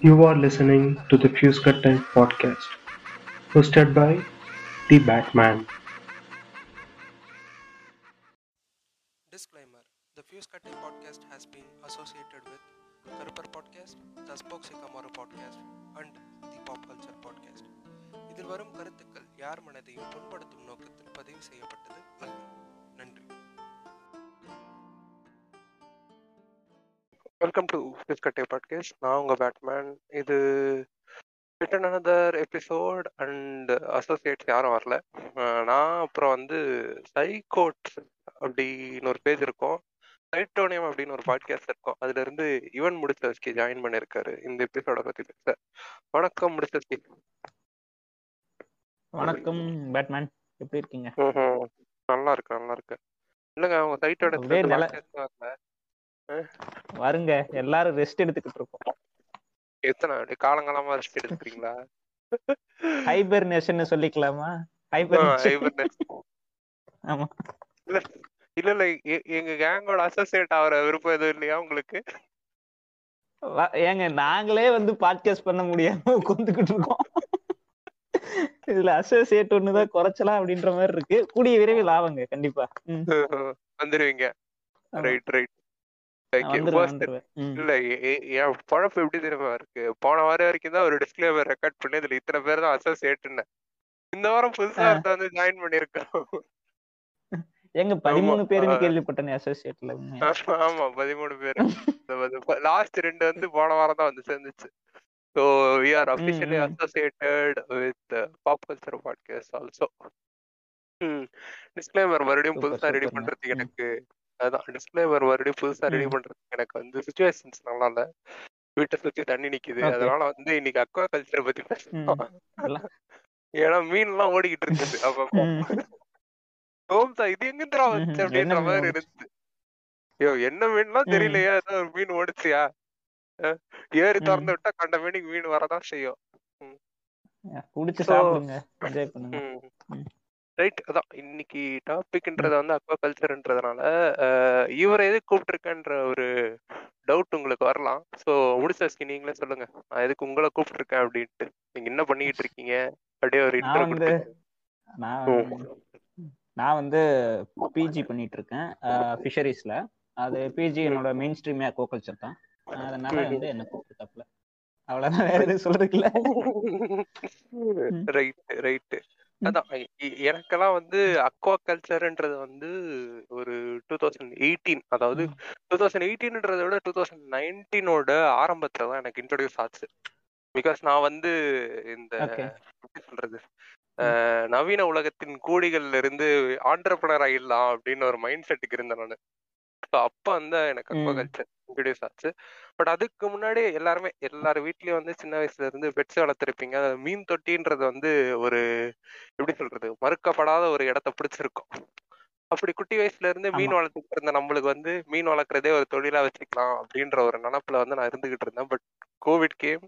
You are listening to the Fuse Cut Time podcast, hosted by The Batman. Disclaimer The Fuse Cutting podcast has been associated with Karupar Podcast, The Spoke Sycamore Podcast, and The Pop Culture Podcast. இதில் வரும் கருத்துக்கள் யார் மனதையும் புண்படுத்தும் நோக்கத்தில் பதிவு செய்யப்பட்டது அல்ல நன்றி வெல்கம் டு ஃபிஸ் கட்டே பாட்காஸ்ட் நான் உங்கள் பேட்மேன் இது written another episode and associates யாரும் வரல. நான் அப்புறம் வந்து சைகோட் அப்படின்னு ஒரு பேஜ் இருக்கும். சைட்டோனியம் அப்படின்னு ஒரு பாட்காஸ்ட் இருக்கும். அதுல இருந்து யுவன் முடிச்சஸ்கி ஜாயின் பண்ணிருக்காரு இந்த எபிசோட பத்தி பேச. வணக்கம் முடிச்சஸ்கி வணக்கம் பேட்மேன் எப்படி இருக்கீங்க. நல்லா இருக்கு நல்லா இருக்கு. இல்லைங்க அவங்க சைட்டோட வருங்க. எல்லாரும் ரெஸ்ட் எடுத்துக்கிட்டு இருக்கோம். எத்தனை? காலங்காலமா ரெஸ்ட் எடுத்துக்கிறீங்களா? ஹைபர்னேஷன் சொல்லிக்கலாமா? ஹைபர். ஆமா. இல்ல இல்ல எங்க கேங்கோட அசோசியேட் ஆகிற விருப்பம் எதுவும் இல்லையா உங்களுக்கு? ஏங்க நாங்களே வந்து பாட்காஸ்ட் பண்ண முடியாம உட்காந்துக்கிட்டு இருக்கோம். இதுல அசோசியேட் ஒண்ணுதான் குறைச்சலாம் அப்படின்ற மாதிரி இருக்கு. கூடிய விரைவில் ஆவங்க கண்டிப்பா. வந்துருவீங்க. ரைட் ரைட் நான் வந்துருவேன் வந்துருவேன் ம். இல்ல என் பழப்பு எப்படி தெரியுமா இருக்கு? போன வாரம் வரைக்கும் தான் ஒரு டிஸ்கிளைமர் ரெக்கார்ட் பண்ணி இதுல இத்தனை பேர் தான் அசோசியேட்னு இந்த வாரம் புதுசா வந்து ஜாயின் பண்ணிருக்கோம் பதிமூணு. பேருன்னு. கேள்விப்பட்டேன் அசோசியேட்ல ஆமா பதிமூணு பேர். லாஸ்ட் ரெண்டு வந்து போன வாரம் தான் வந்து சேர்ந்துச்சு. So we are officially. Associated with pop culture podcast also disclaimer மறுபடியும் புதுசா ரெடி. பண்றதுக்கு. எனக்கு அதான் டிஸ்க்ளைமர் மறுபடியும் புதுசா ரெடி. பண்றதுக்கு எனக்கு வந்து சுச்சுவேஷன்ஸ் நல்லா இல்ல வீட்டை சுத்தி தண்ணி நிக்குது. அதனால வந்து இன்னைக்கு அக்வா கல்ச்சரை பத்தி பேசலாம். ஏன்னா மீன் எல்லாம் ஓடிக்கிட்டு இருக்குது. ஓம்சா இது எங்கிருந்துடா ம்ஹும். வந்துச்சு அப்படின்ற மாதிரி? இருந்துச்சு ஐயோ என்ன மீன்லாம். தெரியலையா ஏதோ ஒரு மீன் ஓடுச்சியா ம். திறந்து விட்டா கண்ட மீனுக்கு மீன் வரதான் செய்யும் குடிச்சு சாப்பிடுங்க என்ஜாய் பண்ணுங்க ம். ரைட் அதான். இன்னைக்கு டாபிக்ன்றது வந்து அக்வா கல்ச்சர்ன்றதுனால இவரை எது கூப்பிட்டுருக்கேன்ற ஒரு டவுட் உங்களுக்கு வரலாம். ஸோ முடிச்சாஸ்கி நீங்களே சொல்லுங்க. நான் எதுக்கு உங்களை கூப்பிட்டுருக்கேன் அப்படின்ட்டு. நீங்க என்ன பண்ணிக்கிட்டு இருக்கீங்க? அப்படியே ஒரு நான் வந்து நான் நான் வந்து பிஜி பண்ணிட்டு இருக்கேன் ஃபிஷரிஸ்ல அது பிஜி என்னோட மெயின் ஸ்ட்ரீமே அக்வாகல்ச்சர் தான் அதனால வந்து என்ன கூப்பிட்டுருக்காப்ல அவ்வளவுதான். வேற எதுவும் சொல்றதுக்கு ரைட் ரைட் அதான் எனக்கெல்லாம் வந்து அக்வா கல்ச்சர்ன்றது வந்து ஒரு டூ தௌசண்ட் எயிட்டீன் அதாவது. டூ தௌசண்ட் எயிட்டீன்றதை விட டூ தௌசண்ட் நைன்டீனோட ஆரம்பத்துல தான் எனக்கு இன்ட்ரடியூஸ் ஆச்சு பிகாஸ் நான் வந்து இந்த. எப்படி சொல்றது நவீன உலகத்தின் கூடிகள்ல இருந்து ஆண்டர்பனர் ஆயிடலாம் அப்படின்னு ஒரு மைண்ட் செட்டுக்கு இருந்தேன் நான் அப்போ வந்து எனக்கு அக்வா. கல்ச்சர் இன்ட்ரடியூஸ் ஆச்சு. பட் அதுக்கு முன்னாடி எல்லாருமே எல்லார் வீட்லயும் வந்து சின்ன வயசுல இருந்து பெட்ஸ் வளர்த்துருப்பீங்க. மீன் தொட்டின்றது வந்து ஒரு எப்படி சொல்றது மறுக்கப்படாத ஒரு இடத்த பிடிச்சிருக்கும். அப்படி குட்டி வயசுல இருந்து மீன் ஆமா. வளர்த்துட்டு இருந்த நம்மளுக்கு வந்து மீன் வளர்க்குறதே ஒரு தொழிலா வச்சுக்கலாம் அப்படின்ற ஒரு நினப்புல வந்து நான் இருந்துகிட்டு இருந்தேன். But COVID came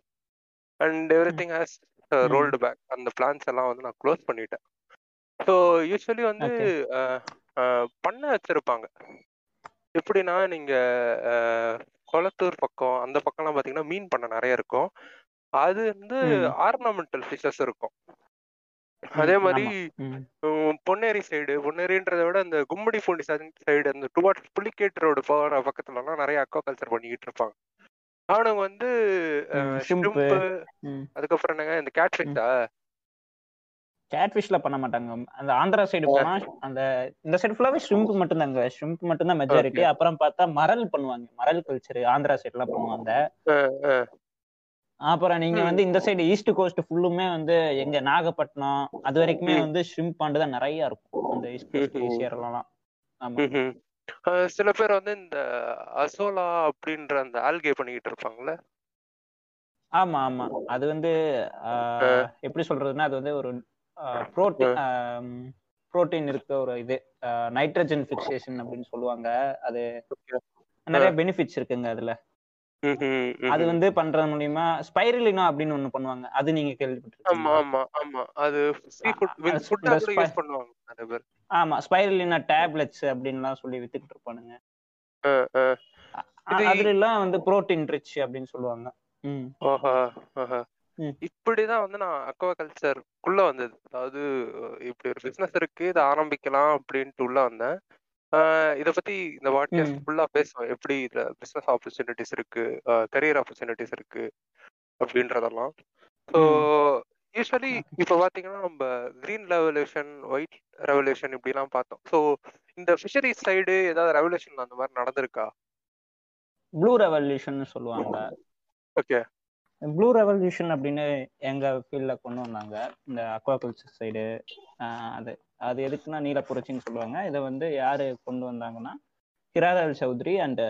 and everything has rolled back அந்த பிளான்ஸ் எல்லாம் வந்து நான் க்ளோஸ் பண்ணிட்டேன். ஸோ யூஸ்வலி வந்து. அஹ், அஹ், பண்ணை வச்சிருப்பாங்க. எப்படின்னா நீங்க கொளத்தூர் பக்கம் அந்த பக்கம்லாம் பாத்தீங்கன்னா மீன் பண்ணை நிறைய இருக்கும். அது வந்து. ஆர்னமெண்டல் ஃபிஷஸ் இருக்கும். அதே மாதிரி பொன்னேரி சைடு பொன்னேரின்றதை விட இந்த கும்மிடி பூண்டி சைடு அந்த டுவாட் புலிகேட் ரோடு போகிற பக்கத்துல எல்லாம் நிறைய அக்வா கல்ச்சர் பண்ணிக்கிட்டு இருப்பாங்க. அவனுங்க வந்து. அதுக்கப்புறம் என்னங்க இந்த கேட் ஃபிஷா கேட்ஃபிஷ்ல பண்ண மாட்டாங்க. அந்த ஆந்திரா சைடு போனா அந்த இந்த சைடு ஃபுல்லாவே ஷ்ரிம்ப் மட்டும் தாங்க ஷ்ரிம்ப் மட்டும் தான் மெஜாரிட்டி அப்புறம் பார்த்தா மரல் பண்ணுவாங்க. மரல் கல்ச்சர் ஆந்திரா சைடுலாம் பண்ணுவாங்க. அப்புறம் நீங்க ம். வந்து இந்த சைடு ஈஸ்ட் கோஸ்ட் ஃபுல்லுமே வந்து எங்க நாகப்பட்டினம் அது வரைக்குமே ம். வந்து ஷ்ரிம்ப் பாண்டு தான் நிறைய இருக்கும். அந்த ஈஸ்ட் கோஸ்ட் ம். ஈசியர்லாம் ஆமா. ம்ஹும். அஹ் சில பேர் வந்து இந்த அசோலா அப்படின்ற அந்த ஆல்கே பண்ணிக்கிட்டு இருப்பாங்கல்ல? ஆமா ஆமா. அது வந்து ஆஹ், எப்படி சொல்றதுன்னா அது வந்து ஒரு புரோட்டீன் புரோட்டீன் இருக்க ஒரு இது. நைட்ரஜன் ஃபிக்சேஷன் அப்படின்னு சொல்லுவாங்க. அது. நிறைய பெனிஃபிட்ஸ் இருக்குங்க அதுல. அது. வந்து பண்றது மூலியமா ஸ்பைரலினா அப்படின்னு ஒண்ணு பண்ணுவாங்க. அது நீங்க ஆமா கேள்விப்பட்டிருக்கீங்களா ஆமா. ஆமா பேர். ஆமா ஸ்பைரலினா டேப்லெட்ஸ் அப்படின்லாம் சொல்லி வித்துக்கிட்டு இருப்பானுங்க. அதுல எல்லாம் வந்து புரோட்டீன் ரிச் அப்படின்னு சொல்லுவாங்க. இப்படிதான் வந்து நான் அக்வா கல்ச்சருக்குள்ள வந்தது. அதாவது இப்படி ஒரு பிசினஸ் இருக்கு இதை ஆரம்பிக்கலாம் அப்படின்ட்டு உள்ள வந்தேன். இத பத்தி இந்த பாட்காஸ்ட். ஃபுல்லா பேசுவேன். எப்படி இதுல பிசினஸ் ஆப்பர்ச்சுனிட்டிஸ் இருக்கு கரியர் ஆப்பர்ச்சுனிட்டிஸ் இருக்கு அப்படின்றதெல்லாம். ஸோ யூஸ்வலி இப்ப பாத்தீங்கன்னா நம்ம கிரீன் ரெவல்யூஷன் ஒயிட் ரெவல்யூஷன் இப்படிலாம் பார்த்தோம். ஸோ இந்த ஃபிஷரிஸ் சைடு ஏதாவது ரெவல்யூஷன் அந்த மாதிரி நடந்திருக்கா? ப்ளூ ரெவல்யூஷன் சொல்லுவாங்க. ஓகே ப்ளூ ரெவல்யூஷன் அப்படின்னு எங்க ஃபீல்ட்ல கொண்டு வந்தாங்க. இந்த அக்வாகல்ச்சர் சைடு அது அது எதுக்குன்னா நீல புரட்சின்னு சொல்லுவாங்க. இதை வந்து யாரு கொண்டு வந்தாங்கன்னா கிராதல் சௌத்ரி அண்ட்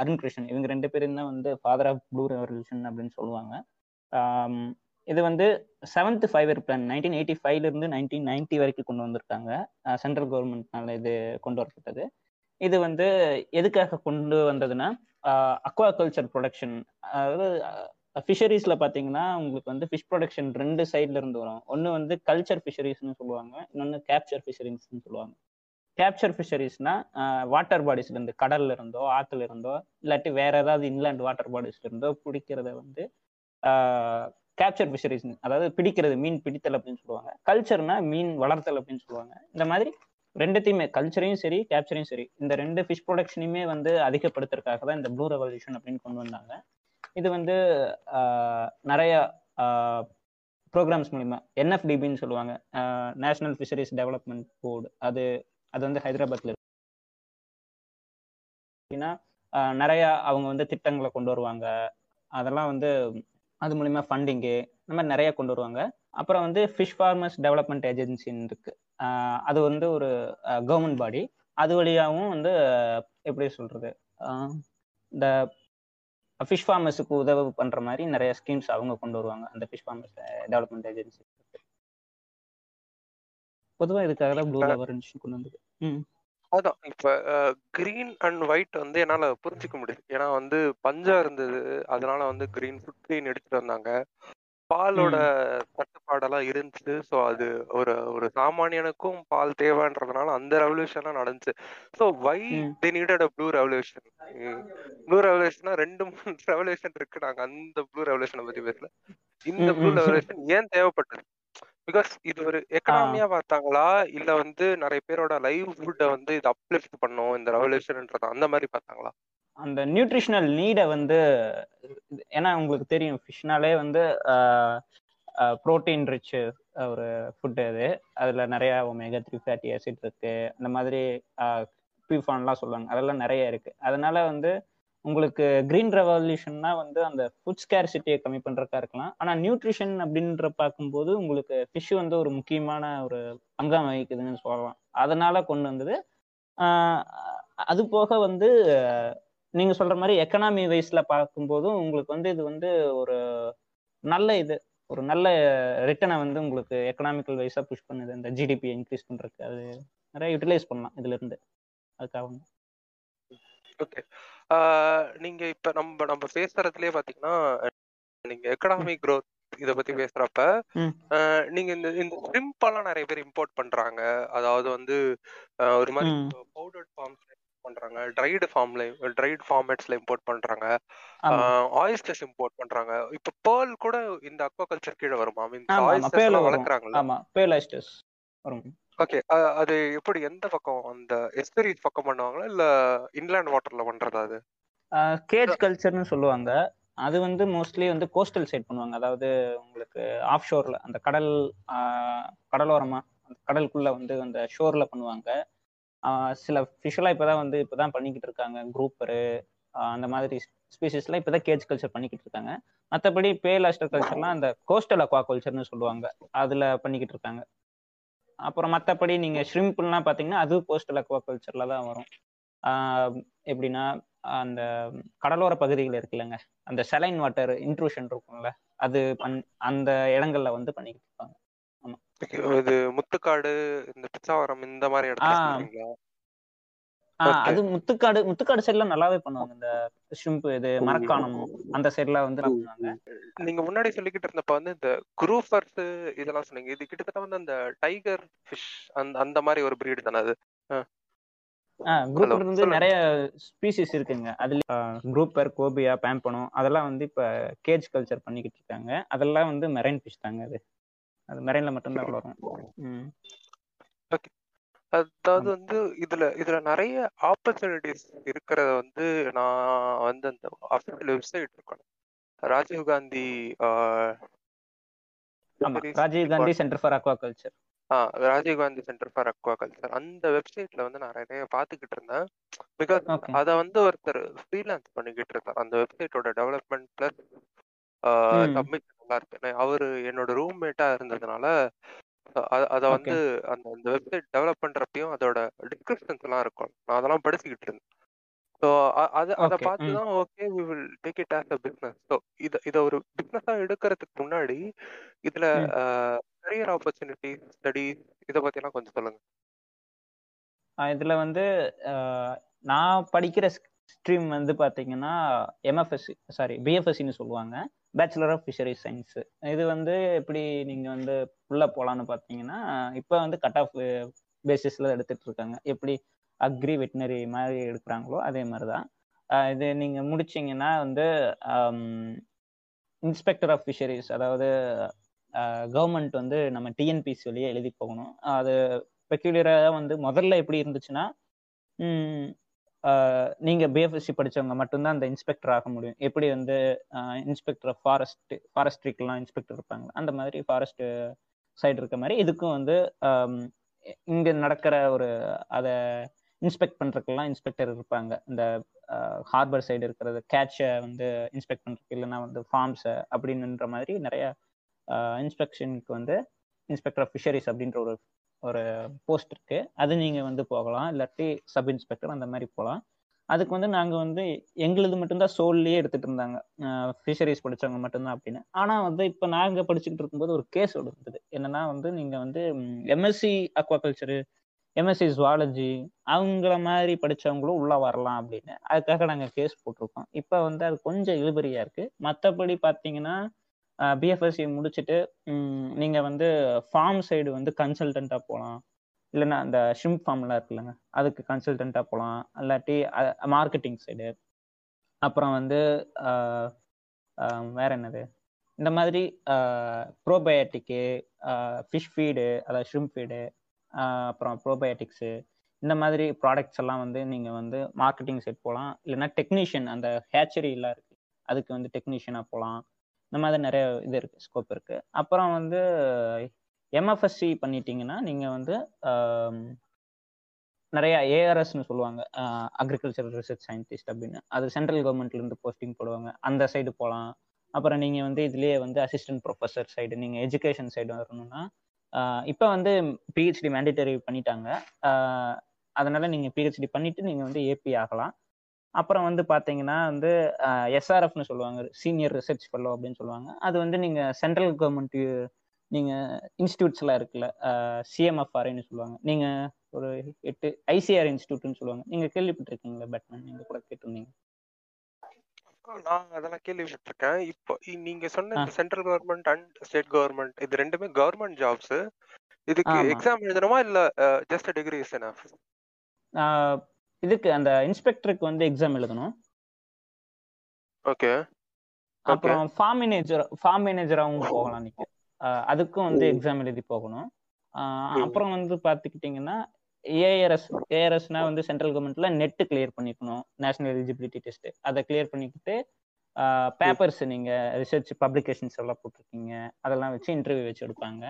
அருண் கிருஷ்ணன் இவங்க ரெண்டு பேரும் தான் வந்து ஃபாதர் ஆஃப் ப்ளூ ரெவல்யூஷன் அப்படின்னு சொல்லுவாங்க. இது வந்து seventh five year plan nineteen eighty ஃபைவ்ல இருந்து நைன்டீன் நைன்டி வரைக்கும் கொண்டு வந்திருக்காங்க. சென்ட்ரல் கவர்மெண்ட்னால இது கொண்டு வரப்பட்டது. இது வந்து எதுக்காக கொண்டு வந்ததுன்னா அக்வா கல்ச்சர் ப்ரொடக்ஷன் அதாவது ஃபிஷரிஸ்ல பாத்தீங்கன்னா உங்களுக்கு வந்து ஃபிஷ் ப்ரொடக்ஷன் ரெண்டு சைட்ல இருந்து வரும். ஒன்று வந்து கல்ச்சர் ஃபிஷரிஸ்னு சொல்லுவாங்க இன்னொன்னு கேப்சர் ஃபிஷரிஸ்னு சொல்லுவாங்க. கேப்சர் ஃபிஷரிஸ்னா வாட்டர் பாடிஸ்ல இருந்து கடல்ல இருந்தோ ஆத்துல இருந்தோ இல்லாட்டி வேற ஏதாவது இன்லாண்ட் வாட்டர் பாடிஸ்ல இருந்தோ பிடிக்கிறத வந்து கேப்சர் ஃபிஷரிஸ் அதாவது பிடிக்கிறது மீன் பிடித்தல் அப்படின்னு சொல்லுவாங்க. கல்ச்சர்னா மீன் வளர்த்தல் அப்படின்னு சொல்லுவாங்க. இந்த மாதிரி ரெண்டுத்தையுமே கல்ச்சரையும் சரி கேப்சரையும் சரி இந்த ரெண்டு ஃபிஷ் ப்ரொடக்ஷனையுமே வந்து அதிகப்படுத்துறதுக்காக தான் இந்த ப்ளூ ரெவல்யூஷன் அப்படின்னு கொண்டு வந்தாங்க. இது வந்து நிறைய ப்ரோக்ராம்ஸ் மூலிமா என்எஃப்டிபின்னு சொல்லுவாங்க. நேஷனல் ஃபிஷரிஸ் டெவலப்மெண்ட் போர்டு அது அது வந்து ஹைதராபாத்ல இருக்கு. அப்படின்னா நிறைய அவங்க வந்து திட்டங்களை கொண்டு வருவாங்க. அதெல்லாம் வந்து அது மூலிமா ஃபண்டிங்கு இந்த மாதிரி நிறைய கொண்டு வருவாங்க. அப்புறம் வந்து ஃபிஷ் ஃபார்மர்ஸ் டெவலப்மெண்ட் ஏஜென்சின்னு இருக்கு. அது வந்து ஒரு கவர்மெண்ட் பாடி அது வழியாகவும் வந்து எப்படி சொல்றது? இந்த ஃபிஷ் ஃபார்மர்ஸுக்கு உதவி பண்ற மாதிரி நிறைய ஸ்கீம்ஸ் அவங்க கொண்டு வருவாங்க. அந்த ஃபிஷ் ஃபார்மர்ஸ் டெவலப்மெண்ட் ஏஜென்சி பொதுவா இதுக்காக தான் ப்ளூ ரெவல்யூஷன் கொண்டு வந்தது. அதான். இப்ப கிரீன் அண்ட் ஒயிட் வந்து என்னால புரிஞ்சுக்க முடியுது ஏன்னா வந்து பஞ்சா இருந்தது. அதனால வந்து கிரீன் ஃபுட் கிரீன் எடுத்துட்டு வந்தாங்க. பாலோட தட்டுப்பாடெல்லாம் இருந்துச்சு. ஸோ அது ஒரு ஒரு சாமானியனுக்கும் பால் தேவைன்றதுனால அந்த ரெவல்யூஷன்லாம் நடந்துச்சு. So why. They needed a blue revolution blue ரெவல்யூஷனா ரெண்டு மூணு ரெவல்யூஷன் இருக்கு. நாங்க அந்த ப்ளூ ரெவல்யூஷனை பத்தி பேசல. இந்த ப்ளூ. ரெவல்யூஷன் ஏன் தேவைப்பட்டது? பிகாஸ் இது ஒரு எக்கனாமியா பார்த்தாங்களா? இல்ல வந்து நிறைய பேரோட லைவ்ஹுட்டை வந்து இது அப்லிஃப்ட் பண்ணும் இந்த ரெவல்யூஷன்ன்றத அந்த மாதிரி பார்த்தாங்களா? அந்த நியூட்ரிஷனல் நீடை வந்து ஏன்னா உங்களுக்கு தெரியும் ஃபிஷ்னாலே வந்து ப்ரோட்டீன் ரிச் ஒரு ஃபுட்டு அது. அதில் நிறைய ஒமேகா த்ரீ ஃபேட்டி ஆசிட் இருக்கு. அந்த மாதிரி பியூஃபான்லாம் சொல்லுவாங்க. அதெல்லாம் நிறைய இருக்கு. அதனால வந்து உங்களுக்கு கிரீன் ரெவல்யூஷன்னா வந்து அந்த ஃபுட் ஸ்கேர்சிட்டியை கம்மி பண்ணுறக்கா இருக்கலாம். ஆனால் நியூட்ரிஷன் அப்படின்ற பார்க்கும்போது உங்களுக்கு ஃபிஷ் வந்து ஒரு முக்கியமான ஒரு அங்கம் வகிக்குதுன்னு சொல்லலாம். அதனால கொண்டு வந்தது. அது போக வந்து நீங்க சொல்ற மாதிரி எக்கனாமி வைஸ்ல பார்க்கும்போதும் உங்களுக்கு வந்து இது வந்து ஒரு நல்ல இது. ஒரு நல்ல ரிட்டனை வந்து உங்களுக்கு எக்கனாமிக்கல் வைஸா புஷ் பண்ணுது. இந்த ஜிடிபி இன்க்ரீஸ் பண்றதுக்கு. அது நிறைய யூட்டிலைஸ் பண்ணலாம் இதுல இருந்து அதுக்காக ஓகே நீங்க இப்ப நம்ம நம்ம பேசுறதுலயே பாத்தீங்கன்னா நீங்க எக்கனாமிக் growth இத பத்தி பேசுறப்ப நீங்க இந்த இந்த ஷ்ரிம்ப் எல்லாம் நிறைய பேர் இம்போர்ட் பண்றாங்க. அதாவது வந்து ஒரு மாதிரி. பவுடர்ட் ஃபார்ம்ஸ்ல பண்றாங்க. ட்ரைடு ஃபார்ம்ல ட்ரைடு ஃபார்மேட்ஸ்ல இம்போர்ட் பண்றாங்க. ஆயிஸ்டர்ஸ் இம்போர்ட் பண்றாங்க. இப்ப பேர்ல் கூட இந்த அக்வாகல்ச்சர் கீழ வருமா? ஆமா ஆயிஸ்டர்ஸ் வளர்க்குறாங்கல்ல. ஆமா பேலாஸ்டர்ஸ் வரும். ஓகே அது எப்படி எந்த பக்கம்? அந்த எஸ்டரிஸ் பக்கம் பண்ணுவாங்களா? இல்ல இன்லேண்ட் வாட்டர்ல பண்றதா அது? கேஜ் கல்ச்சர்னு சொல்லுவாங்க. அது வந்து மோஸ்ட்லி வந்து கோஸ்டல் சைட் பண்ணுவாங்க. அதாவது உங்களுக்கு ஆஃப் ஷோர்ல அந்த கடல் கடலோரமா அந்த கடலுக்குள்ள வந்து அந்த ஷோர்ல பண்ணுவாங்க. சில ஃபிஷ்ஷலாக இப்போ தான் வந்து இப்பதான் பண்ணிக்கிட்டு இருக்காங்க. குரூப்பரு அந்த மாதிரி ஸ்பீசிஸ்லாம் இப்பதான் கேஜ் கல்ச்சர் பண்ணிக்கிட்டு இருக்காங்க. மற்றபடி பேலாஸ்டர் கல்ச்சர்லாம் அந்த கோஸ்டல் அக்வா கல்ச்சர்னு சொல்லுவாங்க. அதில் பண்ணிக்கிட்டு இருக்காங்க. அப்புறம் மற்றபடி நீங்கள் ஷ்ரிம்ப்லாம் பார்த்தீங்கன்னா அது கோஸ்டல் அக்வா கல்ச்சரில் தான் வரும். எப்படின்னா அந்த கடலோர பகுதிகள் இருக்குல்லங்க அந்த செலைன் வாட்டர் இன்ட்ரூஷன் இருக்கும்ல அது பண் அந்த இடங்கள்ல வந்து பண்ணிக்கிட்டு இருப்பாங்க. இது முத்துக்காடு இந்த பிச்சாவரம் இந்த மாதிரி இடத்துல. அது முத்துக்காடு முத்துக்காடு சைட்ல நல்லாவே பண்ணுவாங்க. இந்த ஷிம்பு இது மரக்காணம் அந்த சைட்ல வந்து பண்ணுவாங்க. நீங்க முன்னாடி சொல்லிக்கிட்டு இருந்தப்ப வந்து இந்த குரூஃபர்ஸ் இதெல்லாம் சொன்னீங்க. இது கிட்டத்தட்ட வந்து அந்த டைகர் ஃபிஷ் அந்த அந்த மாதிரி ஒரு பிரீடு தானே அது? குரூப் சொல்லுங்க. நிறைய ஸ்பீசிஸ் இருக்குங்க. அதுல குரூப்பர் கோபியா பேம்பனம் அதெல்லாம் வந்து இப்ப கேஜ் கல்ச்சர் பண்ணிக்கிட்டு இருக்காங்க. அதெல்லாம் வந்து மெரைன் ஃபிஷ் தாங்க அது. அது மெரைன்ல மட்டும்தான் வளரும். அதாவது வந்து இதுல இதுல நிறைய ஆப்பர்ச்சுனிட்டிஸ் இருக்கிறத வந்து நான் வந்து அந்த அஃபிஷியல் வெப்சைட் இருக்கணும். Rajiv Gandhi Rajiv Gandhi centre for aquaculture ah Rajiv Gandhi centre for aquaculture அந்த வெப்சைட்ல வந்து நான் நிறைய பார்த்துக்கிட்டு இருந்தேன். பிகாஸ். அதை வந்து ஒருத்தர் ஃப்ரீலான்ஸ் பண்ணிக்கிட்டு இருந்தார். அந்த வெப்சைட்டோட டெவலப்மெண்ட் பிளஸ். சப்மிட் நல்லா இருக்கு. அவரு என்னோட ரூம்மேட்டா இருந்ததுனால அத வந்து அந்த அந்த வெப்சைட் டெவலப் பண்றப்பையும் அதோட டிஸ்கிரிப்ஷன்ஸ் எல்லாம் இருக்கும். நான் அதெல்லாம் படிச்சுக்கிட்டு இருந்தேன். ஸோ அது அதை பார்த்து. தான் okay we will take it as a business so இதை இதை ஒரு பிஸ்னஸா எடுக்கிறதுக்கு முன்னாடி இதுல. கரியர் ஆப்பர்ச்சுனிட்டி ஸ்டடிஸ் இதை எல்லாம் கொஞ்சம் சொல்லுங்க. இதுல வந்து நான் படிக்கிற ஸ்ட்ரீம் வந்து பாத்தீங்கன்னா எம்எஃப்எஸ்சி சாரி பிஎஃப்எஸ்சின்னு சொல்லுவாங்க. பேச்சுலர் ஆஃப் ஃபிஷரி சயின்ஸ் இது வந்து எப்படி நீங்க வந்து உள்ள போலான்னு பார்த்தீங்கன்னா இப்போ வந்து கட் ஆஃப் பேசிஸ்ல எடுத்துட்டு இருக்காங்க எப்படி அக்ரி வெட்டினரி மாதிரி எடுக்கிறாங்களோ அதே மாதிரி தான் இது நீங்க முடிச்சீங்கன்னா வந்து இன்ஸ்பெக்டர் ஆஃப் ஃபிஷரிஸ் அதாவது கவர்மெண்ட் வந்து நம்ம டிஎன்பிசி வழியே எழுதி போகணும். அது பெக்யூலியராக வந்து முதல்ல எப்படி இருந்துச்சுன்னா நீங்க பிஎஃப்எஸ்சி படிச்சவங்க மட்டும்தான் அந்த இன்ஸ்பெக்டர் ஆக முடியும். எப்படி வந்து இன்ஸ்பெக்டர் ஃபாரஸ்ட் ஃபாரஸ்ட்ரிக்கெல்லாம் இன்ஸ்பெக்டர் இருப்பாங்க அந்த மாதிரி ஃபாரஸ்ட் சைடு இருக்க மாதிரி இதுக்கும் வந்து இங்க நடக்கிற ஒரு அதை இன்ஸ்பெக்ட் பண்றதுக்கெல்லாம் இன்ஸ்பெக்டர் இருப்பாங்க. இந்த ஹார்பர் சைடு இருக்கிறது கேட்சை வந்து இன்ஸ்பெக்ட் பண்றதுக்கு இல்லைன்னா வந்து ஃபார்ம்ஸை அப்படின்ற மாதிரி நிறைய இன்ஸ்பெக்ஷனுக்கு வந்து இன்ஸ்பெக்டர் ஆஃப் ஃபிஷரிஸ் அப்படின்ற ஒரு ஒரு போஸ்ட் இருக்கு. அது நீங்க வந்து போகலாம். இல்லாட்டி சப் இன்ஸ்பெக்டர் அந்த மாதிரி போகலாம். அதுக்கு வந்து நாங்க வந்து எங்களுது மட்டும்தான் சோல்லையே எடுத்துட்டு இருந்தாங்க. ஃபிஷரிஸ் படிச்சவங்க மட்டும்தான் அப்படின்னு. ஆனா வந்து இப்ப நாங்க படிச்சுக்கிட்டு இருக்கும்போது ஒரு கேஸ் இருந்தது. என்னன்னா வந்து நீங்க வந்து எம்எஸ்சி அக்வாகல்ச்சரு எம்எஸ்சி ஜுவாலஜி அவங்கள மாதிரி படிச்சவங்களும் உள்ள வரலாம் அப்படின்னு. அதுக்காக நாங்க கேஸ் போட்டிருக்கோம். இப்ப வந்து அது கொஞ்சம் இழுபறியா இருக்கு. மத்தபடி பாத்தீங்கன்னா பிஎஃப்எஸ்சி முடிச்சுட்டு நீங்கள் வந்து ஃபார்ம் சைடு வந்து கன்சல்டண்ட்டாக போகலாம் இல்லைன்னா அந்த ஷிம் ஃபார்ம்லாம் இருக்குல்லங்க அதுக்கு கன்சல்டண்ட்டாக போகலாம் இல்லாட்டி மார்க்கெட்டிங் சைடு அப்புறம் வந்து வேற என்னது? இந்த மாதிரி ப்ரோபயோட்டிக்கு ஃபிஷ் ஃபீடு அதாவது ஷ்ரிம் ஃபீடு அப்புறம் ப்ரோபயோட்டிக்ஸு இந்த மாதிரி ப்ராடக்ட்ஸ் எல்லாம் வந்து நீங்கள் வந்து மார்க்கெட்டிங் சைட் போகலாம் இல்லைன்னா டெக்னீஷியன் அந்த ஹேச்சரிலாம் இருக்குது அதுக்கு வந்து டெக்னீஷியனாக போகலாம் இந்த மாதிரி நிறைய இது இருக்கு ஸ்கோப் இருக்கு. அப்புறம் வந்து எம்எஃப்எஸ்சி பண்ணிட்டீங்கன்னா நீங்கள் வந்து நிறைய ஏஆர்எஸ்னு சொல்லுவாங்க. அக்ரிகல்ச்சர் ரிசர்ச் சயின்டிஸ்ட் அப்படின்னு. அது சென்ட்ரல் கவர்மெண்ட்ல இருந்து போஸ்டிங் போடுவாங்க. அந்த சைடு போகலாம் அப்புறம் நீங்க வந்து இதுலயே வந்து அசிஸ்டன்ட் ப்ரொஃபஸர் சைடு நீங்க எஜுகேஷன் சைடு வரணும்னா இப்போ வந்து பிஹெச்டி மேண்டிட்டரி பண்ணிட்டாங்க. அதனால நீங்க பிஹெச்டி பண்ணிட்டு நீங்க வந்து ஏபி ஆகலாம். அப்புறம் வந்து பாத்தீங்கன்னா வந்து எஸ்ஆர்எஃப்னு சொல்லுவாங்க. சீனியர் ரிசர்ச் ஃபெல்லோ அப்படின்னு சொல்லுவாங்க. அது வந்து நீங்க சென்ட்ரல் கவர்மெண்ட் நீங்க இன்ஸ்டியூட்ஸ் எல்லாம் இருக்குல்ல சிஎம்எஃப்ஆர்ஐன்னு சொல்லுவாங்க. நீங்க ஒரு எட்டு ஐசிஆர் இன்ஸ்டியூட்னு சொல்லுவாங்க. நீங்க கேள்விப்பட்டிருக்கீங்களா பேட்மேன் நீங்க கூட கேட்டிருந்தீங்க. நான் அதெல்லாம் கேள்விப்பட்டிருக்கேன். இப்போ நீங்க சொன்ன central government and state government இது ரெண்டுமே கவர்மெண்ட் ஜாப்ஸ் இதுக்கு. எக்ஸாம் எழுதணுமா இல்ல ஜஸ்ட் டிகிரி இஸ் எனஃப் இதுக்கு அந்த இன்ஸ்பெக்டருக்கு வந்து எக்ஸாம் எழுதணும். ஓகே. அப்புறம் ஃபார்ம் மேனேஜர் ஃபார்ம் மேனேஜராகவும் போகலாம் நீங்க அதுக்கும் வந்து எக்ஸாம் எழுதி போகணும். அப்புறம் வந்து பாத்துக்கிட்டீங்கன்னா ஏஆர்எஸ் ஏஆர்எஸ்னா வந்து சென்ட்ரல் கவர்மெண்ட்ல நெட் கிளியர் பண்ணிக்கணும். நேஷனல் எலிஜிபிலிட்டி டெஸ்ட் அதை கிளியர் பண்ணிக்கிட்டு பேப்பர்ஸ் நீங்க ரிசர்ச் பப்ளிகேஷன்ஸ் எல்லாம் போட்டிருக்கீங்க. அதெல்லாம் வச்சு இன்டர்வியூ வச்சு எடுப்பாங்க.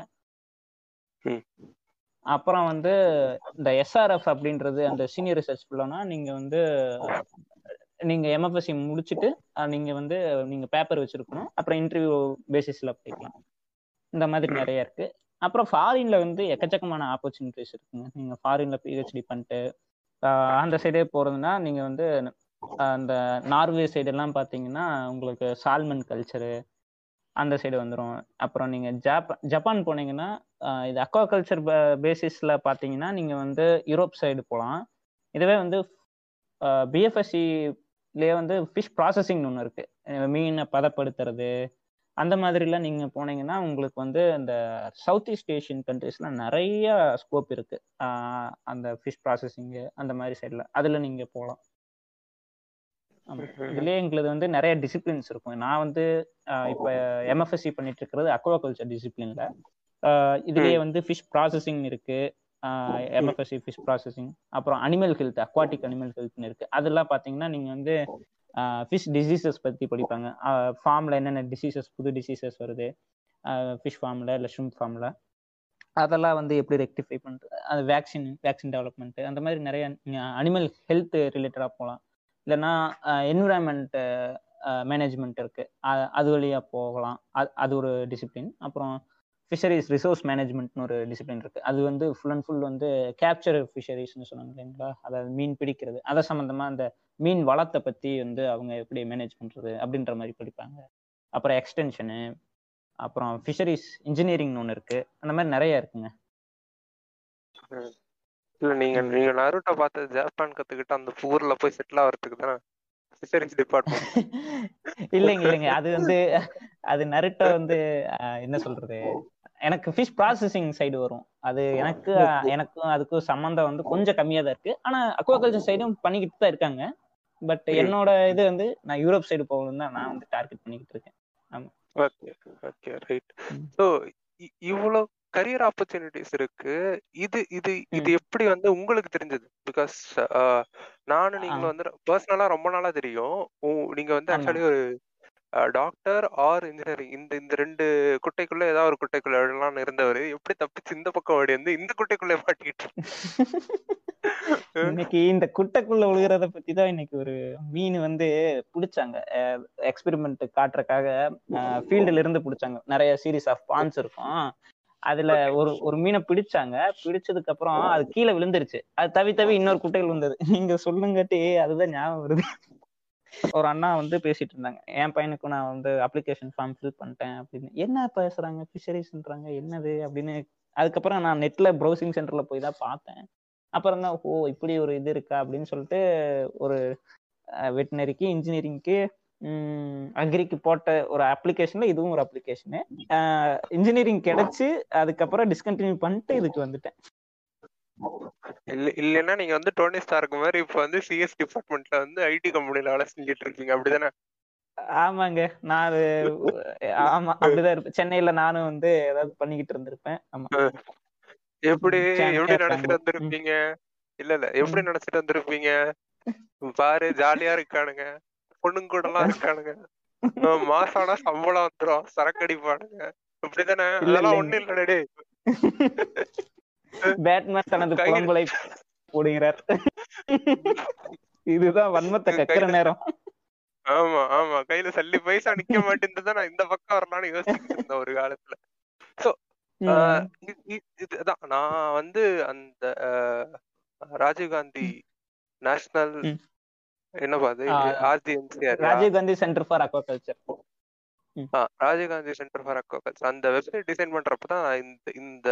அப்புறம் வந்து இந்த எஸ்ஆர்எஃப் அப்படின்றது அந்த சீனியர் ரிசர்ச் ஃபுல்லோனா நீங்க வந்து நீங்க எம்எஃப்எஸ்சி முடிச்சுட்டு நீங்க வந்து நீங்க பேப்பர் வச்சிருக்கணும். அப்புறம் இன்டர்வியூ பேசிஸ்ல போய்க்கலாம். இந்த மாதிரி நிறைய இருக்கு. அப்புறம் ஃபாரின்ல வந்து எக்கச்சக்கமான ஆப்பர்ச்சுனிட்டிஸ் இருக்குங்க. நீங்க ஃபாரின்ல பிஹெச்டி பண்ணிட்டு அந்த சைடே போறதுன்னா நீங்க வந்து அந்த நார்வே சைடு எல்லாம் பாத்தீங்கன்னா உங்களுக்கு சால்மன் கல்ச்சரு அந்த சைடு வந்துடும் அப்புறம் நீங்க ஜாப் ஜப்பான் போனீங்கன்னா இது அக்வா கல்ச்சர் பேசிஸ்ல பாத்தீங்கன்னா நீங்க வந்து யூரோப் சைடு போகலாம் இதுவே வந்து பிஎஃப்எஸ்சிலேயே வந்து ஃபிஷ் ப்ராசஸிங்னு ஒன்று இருக்கு. மீனை பதப்படுத்துறது. அந்த மாதிரிலாம் நீங்க போனீங்கன்னா உங்களுக்கு வந்து அந்த சவுத் ஈஸ்ட் ஏஷியன் கண்ட்ரீஸ்ல நிறைய ஸ்கோப் இருக்கு. அந்த ஃபிஷ் ப்ராசஸிங்கு அந்த மாதிரி சைடில் அதில் நீங்க போகலாம் இதுலயே எங்களுக்கு வந்து நிறைய டிசிப்ளின்ஸ் இருக்கும். நான் வந்து இப்ப எம்எஃப்எஸ்சி பண்ணிட்டு இருக்கிறது அக்வாகல்ச்சர் டிசிப்ளின்ல இதுலயே வந்து ஃபிஷ் ப்ராசஸிங் இருக்கு. எம்எஃப்எஸ்சி ஃபிஷ் ப்ராசஸிங் அப்புறம் அனிமல் ஹெல்த் அக்வாட்டிக் அனிமல் ஹெல்த்னு இருக்கு. அதெல்லாம் பாத்தீங்கன்னா நீங்க வந்து ஃபிஷ் டிசீசஸ் பத்தி படிப்பாங்க. ஃபார்ம்ல என்னென்ன டிசீசஸ் புது டிசீசஸ் வருது? ஃபிஷ் ஃபார்ம்ல இல்லை ஷ்ரிம் ஃபார்ம்ல அதெல்லாம் வந்து எப்படி ரெக்டிஃபை பண்ணுறது அது வேக்சின் வேக்சின் டெவலப்மெண்ட் அந்த மாதிரி நிறைய அனிமல் ஹெல்த் ரிலேட்டடாக போகலாம் இல்லைன்னா என்விரான்மெண்ட் மேனேஜ்மெண்ட் இருக்கு. அது அது வழியா போகலாம். அது அது ஒரு டிசிப்ளின் அப்புறம் ஃபிஷரிஸ் ரிசோர்ஸ் மேனேஜ்மெண்ட்னு ஒரு டிசிப்ளின் இருக்கு. அது வந்து ஃபுல் அண்ட் ஃபுல் வந்து கேப்சர் ஃபிஷரிஸ்னு சொன்னாங்க இல்லைங்களா? அதாவது மீன் பிடிக்கிறது. அதை சம்மந்தமா அந்த மீன் வளத்தை பத்தி வந்து அவங்க எப்படி மேனேஜ் பண்றது அப்படின்ற மாதிரி படிப்பாங்க. அப்புறம் எக்ஸ்டென்ஷனு அப்புறம் ஃபிஷரிஸ் இன்ஜினியரிங்னு ஒன்று இருக்கு. அந்த மாதிரி நிறைய இருக்குங்க. இல்ல நீங்க. நீங்க நருட்டோ பார்த்து ஜப்பான் கத்துக்கிட்டு அந்த ஊர்ல போய் செட்டில் ஆகிறதுக்கு தானே? ஃபிஷரிஸ் டிபார்ட்மெண்ட் இல்லைங்க இல்லைங்க. அது வந்து அது நருட்டோ வந்து என்ன சொல்றது? எனக்கு ஃபிஷ் ப்ராசஸிங் சைடு வரும். அது எனக்கு எனக்கும் அதுக்கும் சம்மந்தம் வந்து கொஞ்சம் கம்மியா தான் இருக்கு. ஆனா அக்வாகல்ச்சர் சைடும் பண்ணிக்கிட்டு தான் இருக்காங்க. பட். என்னோட இது வந்து நான் யூரோப் சைடு போகணும் தான் நான் வந்து டார்கெட் பண்ணிக்கிட்டு இருக்கேன். Okay okay right. ஸோ இவ்வளோ கரியர் ஆப்பர்ச்சுனிட்டிஸ் இருக்கு. இது இது இது எப்படி வந்து உங்களுக்கு தெரிஞ்சது? பிகாஸ் நானும் நீங்களும் வந்து பர்சனலா ரொம்ப நாளா தெரியும். நீங்க வந்து. ஆக்சுவலி ஒரு டாக்டர் ஆர் இன்ஜினியரிங் இந்த இந்த ரெண்டு குட்டைக்குள்ள ஏதாவது ஒரு குட்டைக்குள்ள விடலாம்னு இருந்தவர் எப்படி தப்பிச்சு இந்த பக்கம் ஓடி வந்து இந்த குட்டைக்குள்ள மாட்டிக்கிட்டு இன்னைக்கு இந்த குட்டைக்குள்ள விழுகிறத பத்தி தான் இன்னைக்கு ஒரு மீன் வந்து பிடிச்சாங்க. எக்ஸ்பெரிமெண்ட் காட்டுறதுக்காக ஃபீல்டுல இருந்து பிடிச்சாங்க. நிறைய சீரீஸ் ஆஃப் பான்ஸ் இருக்கும். அதுல ஒரு ஒரு மீனை பிடிச்சாங்க. பிடிச்சதுக்கு அப்புறம் அது கீழே விழுந்துருச்சு. அது தவி தவி இன்னொரு குட்டையில் விழுந்தது. நீங்க சொல்லுங்காட்டி அதுதான் ஞாபகம் வருது. ஒரு அண்ணா வந்து பேசிட்டு இருந்தாங்க. என் பையனுக்கு நான் வந்து அப்ளிகேஷன் ஃபார்ம் ஃபில் பண்ணிட்டேன் அப்படின்னு. என்ன பேசுறாங்க? ஃபிஷரிஸ்ன்றாங்க என்னது? அப்படின்னு. அதுக்கப்புறம் நான் நெட்ல ப்ரௌசிங் சென்டர்ல போய் தான் பார்த்தேன். அப்புறம் தான் ஓ இப்படி ஒரு இது இருக்கா அப்படின்னு சொல்லிட்டு ஒரு வெட்டினரிக்கு இன்ஜினியரிங்க்கு அக்ரிக்கு போட்ட ஒரு அப்ளிகேஷன்ல இதுவும் ஒரு அப்ளிகேஷனு இன்ஜினியரிங் கிடைச்சு அதுக்கப்புறம் டிஸ்கண்டினியூ பண்ணிட்டு இதுக்கு வந்துட்டேன். இல்ல இல்லைன்னா நீங்க வந்து டோனி ஸ்டார்க்கு மாதிரி இப்ப வந்து சிஎஸ் டிபார்ட்மெண்ட்ல வந்து ஐடி கம்பெனில வேலை செஞ்சுட்டு இருக்கீங்க. அப்படிதானே? ஆமாங்க. நான் அது ஆமா அப்படிதான் இருப்பேன். சென்னையில நானும் வந்து ஏதாவது பண்ணிக்கிட்டு இருந்திருப்பேன். ஆமா. எப்படி எப்படி. நினைச்சிட்டு வந்திருப்பீங்க? இல்ல இல்ல. எப்படி நினைச்சிட்டு வந்திருப்பீங்க? பாரு ஜாலியா இருக்கானுங்க. பொண்ணுங்க கூட எல்லாம் இருக்கானுங்க. மாசம் ஆனா சம்பளம் வந்துரும். சரக்கு அடிப்பானுங்க. அப்படிதானே? அதெல்லாம் இல்லைங்க. ஒண்ணும் இல்ல டேய். பேட்மேன் தனது புலம்பலை போடுகிறார். இதுதான் வன்மத்தை கக்கிற நேரம். ஆமா ஆமா. கையில சல்லி பைசா நிக்க மாட்டேங்குது நான் இந்த பக்கம் வரலாம்னு யோசிச்சுட்டு இருந்தேன் ஒரு காலத்துல. இ- இதுதான். நான் வந்து அந்த ராஜீவ்காந்தி நேஷனல். என்னப்பா அது ஆர்ஜிஎன்சிஆர் Rajiv Gandhi centre for aquaculture Rajiv Gandhi centre for aquaculture அந்த வெப்சைட் டிசைன் பண்றப்பதான் இந்த இந்த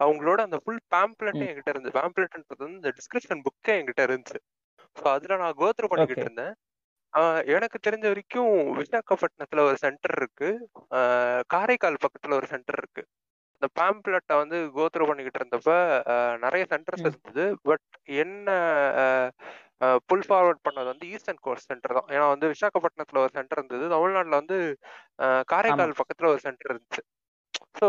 அவங்களோட அந்த ஃபுல் பேம்ப்ளெட்டே ம். என்கிட்ட இருந்து பேம்ப்ளெட்ன்றது வந்து இந்த டிஸ்கிரிப்ஷன் புக்கே என்கிட்ட இருந்துச்சு. ஸோ அதுல நான் கோத்ரூ பண்ணிக்கிட்டு. இருந்தேன். எனக்கு தெரிஞ்ச வரைக்கும் விசாகப்பட்டினத்துல ஒரு சென்டர் இருக்கு. காரைக்கால் பக்கத்துல ஒரு சென்டர் இருக்கு. இந்த பேம்ப்ளெட்டை வந்து கோத்ரூ பண்ணிக்கிட்டு இருந்தப்ப நிறைய சென்டர்ஸ். இருந்தது. பட் என்ன புல் ஃபார்வர்ட் பண்ணது வந்து ஈஸ்டர்ன் கோர்ஸ் சென்டர் தான். ஏன்னா வந்து விசாகப்பட்டினத்துல ஒரு சென்டர் இருந்தது. தமிழ்நாட்டுல வந்து காரைக்கால் பக்கத்துல ஒரு சென்டர் இருந்துச்சு. ஸோ